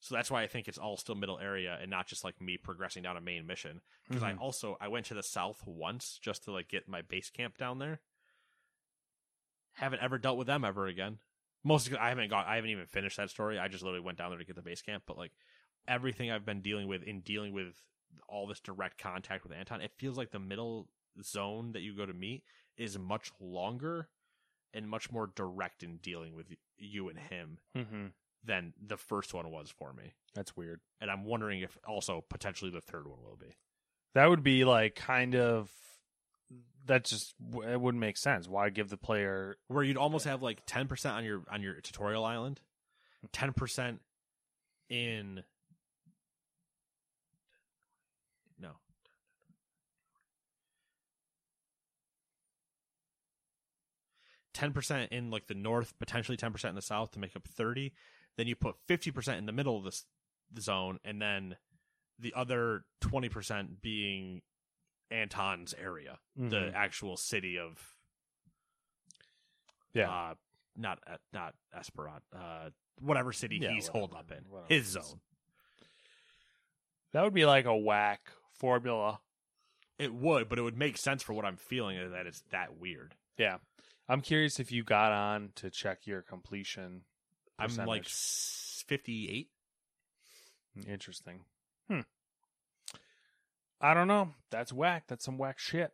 So that's why I think it's all still middle area and not just like me progressing down a main mission. Because I Mhm. also I went to the south once just to like get my base camp down there. Haven't ever dealt with them ever again. Mostly I haven't got I haven't even finished that story. I just literally went down there to get the base camp. But like everything I've been dealing with in dealing with all this direct contact with Anton, it feels like the middle zone that you go to meet is much longer and much more direct in dealing with you and him hmm than the first one was for me. that's weird. And I'm wondering if also potentially the third one will be. That would be like kind of. That just it wouldn't make sense. Why give the player? Where you'd almost have like ten percent on your on your tutorial island, ten percent in 10% in like the north, potentially 10% in the south to make up 30. Then you put 50% in the middle of this zone and then the other 20% being Anton's area, mm-hmm. the actual city of yeah, uh, not uh, not Esperant, uh, whatever city yeah, he's whatever, holed up in, his zone. That would be like a whack formula. It would, but it would make sense for what I'm feeling that it's that weird. Yeah, I'm curious if you got on to check your completion. I'm like 58. Interesting. Hmm. I don't know. That's whack. That's some whack shit.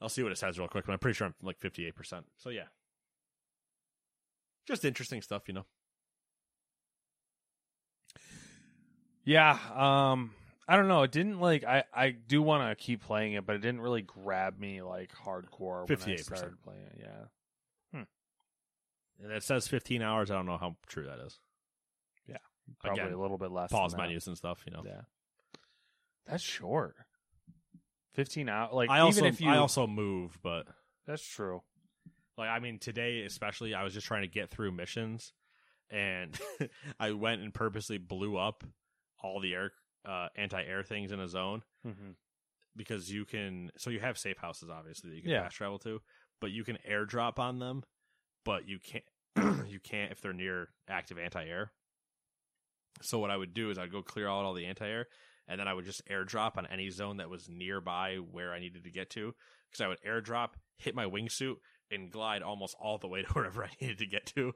I'll see what it says real quick, but I'm pretty sure I'm like 58%. So yeah. Just interesting stuff, you know. Yeah. Um. I don't know. It didn't like. I I do want to keep playing it, but it didn't really grab me like hardcore when I 58%. started playing it. Yeah. Hmm. And it says 15 hours. I don't know how true that is. Yeah, probably Again, a little bit less. Pause than that. menus and stuff, you know. Yeah. That's short. Fifteen hours. Like I also even if you. I also move, but That's true. Like I mean, today especially, I was just trying to get through missions, and I went and purposely blew up all the air uh, anti-air things in a zone Mm-hmm. because you can. So you have safe houses, obviously, that you can Yeah. fast travel to, but you can airdrop on them, but you can't. you can't if they're near active anti-air. So what I would do is I'd go clear out all the anti-air, and then I would just airdrop on any zone that was nearby where I needed to get to. Because I would airdrop, hit my wingsuit, and glide almost all the way to wherever I needed to get to.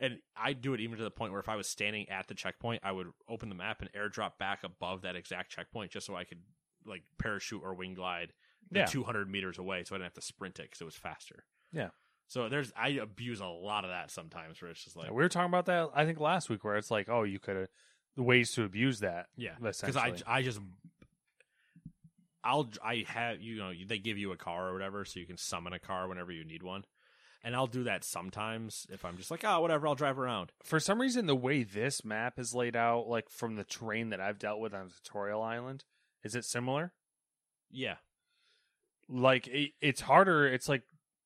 And I'd do it even to the point where if I was standing at the checkpoint, I would open the map and airdrop back above that exact checkpoint just so I could like parachute or wing glide the Yeah. 200 meters away so I didn't have to sprint it because it was faster. Yeah. So there's I abuse a lot of that sometimes where it's just like we were talking about that. I think last week, where it's like, oh, you could have the ways to abuse that. Yeah, because I. I just I'll I have you know they give you a car or whatever so you can summon a car whenever you need one, and I'll do that sometimes if I'm just like oh whatever I'll drive around. For some reason, the way this map is laid out, like from the terrain that I've dealt with on Tutorial Island, is it similar? Yeah, Like it, it's harder. It's like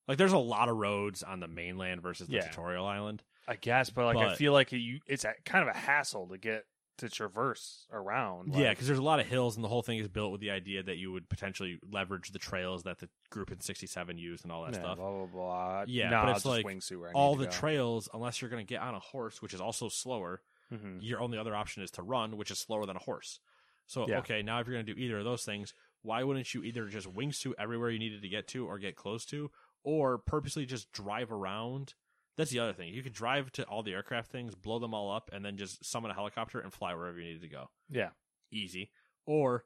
like there's a lot of roads on the mainland versus the Yeah. tutorial island. I guess, but like I feel like you, it's a, kind of a hassle to get to traverse around. yeah, because there's a lot of hills and the whole thing is built with the idea that you would potentially leverage the trails that the group in '67 used and all that Yeah, stuff. Blah blah blah. Yeah, but it's like wingsuit where I all the go. trails, unless you're going to get on a horse, which is also slower, Mhm. your only other option is to run, which is slower than a horse. So Yeah. okay, now if you're going to do either of those things, why wouldn't you either just wingsuit everywhere you needed to get to or get close to, or purposely just drive around? That's the other thing. You could drive to all the aircraft things, blow them all up, and then just summon a helicopter and fly wherever you needed to go. Yeah. Easy. Or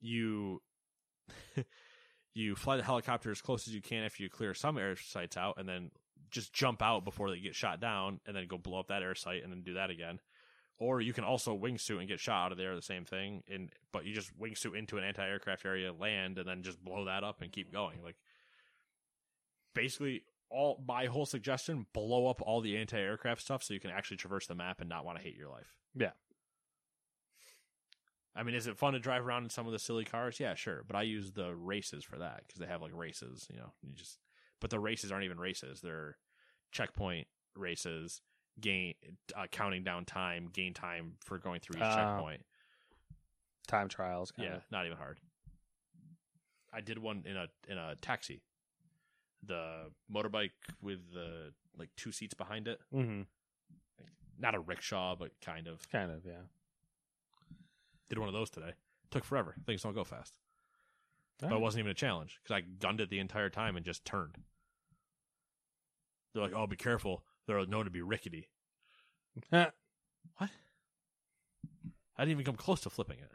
you you fly the helicopter as close as you can after you clear some air sites out, and then just jump out before they get shot down, and then go blow up that air site, and then do that again. Or you can also wingsuit and get shot out of there, the same thing. And but you just wingsuit into an anti-aircraft area, land, and then just blow that up and keep going. Like basically, all my whole suggestion: blow up all the anti-aircraft stuff so you can actually traverse the map and not want to hate your life. Yeah. I mean, is it fun to drive around in some of the silly cars? Yeah, sure. But I use the races for that because they have like races, you know. You just, but the races aren't even races; they're checkpoint races, gain, uh, counting down time, gain time for going through each Oh, checkpoint. Time trials. Yeah, Kinda. not even hard. I did one in a in a taxi, the motorbike with the like two seats behind it. Mm-hmm. Not a rickshaw, but kind of. Kind of. Yeah. Did one of those today. Took forever. Things don't go fast. but it wasn't even a challenge because I gunned it the entire time and just turned. They're like, "Oh, be careful! They're known to be rickety." What? I didn't even come close to flipping it,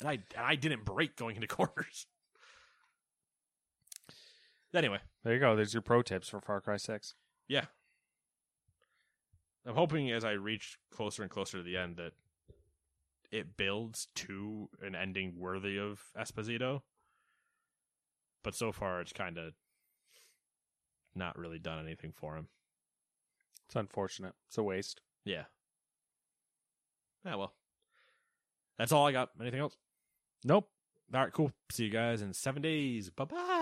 and I and I didn't break going into corners. Anyway, There you go. There's your pro tips for Far Cry Six. yeah, I'm hoping as I reach closer and closer to the end that it builds to an ending worthy of Esposito. But so far, it's kind of not really done anything for him. It's unfortunate. It's a waste. Yeah. Yeah, well. That's all I got. Anything else? Nope. All right, cool. See you guys in seven days. Bye bye.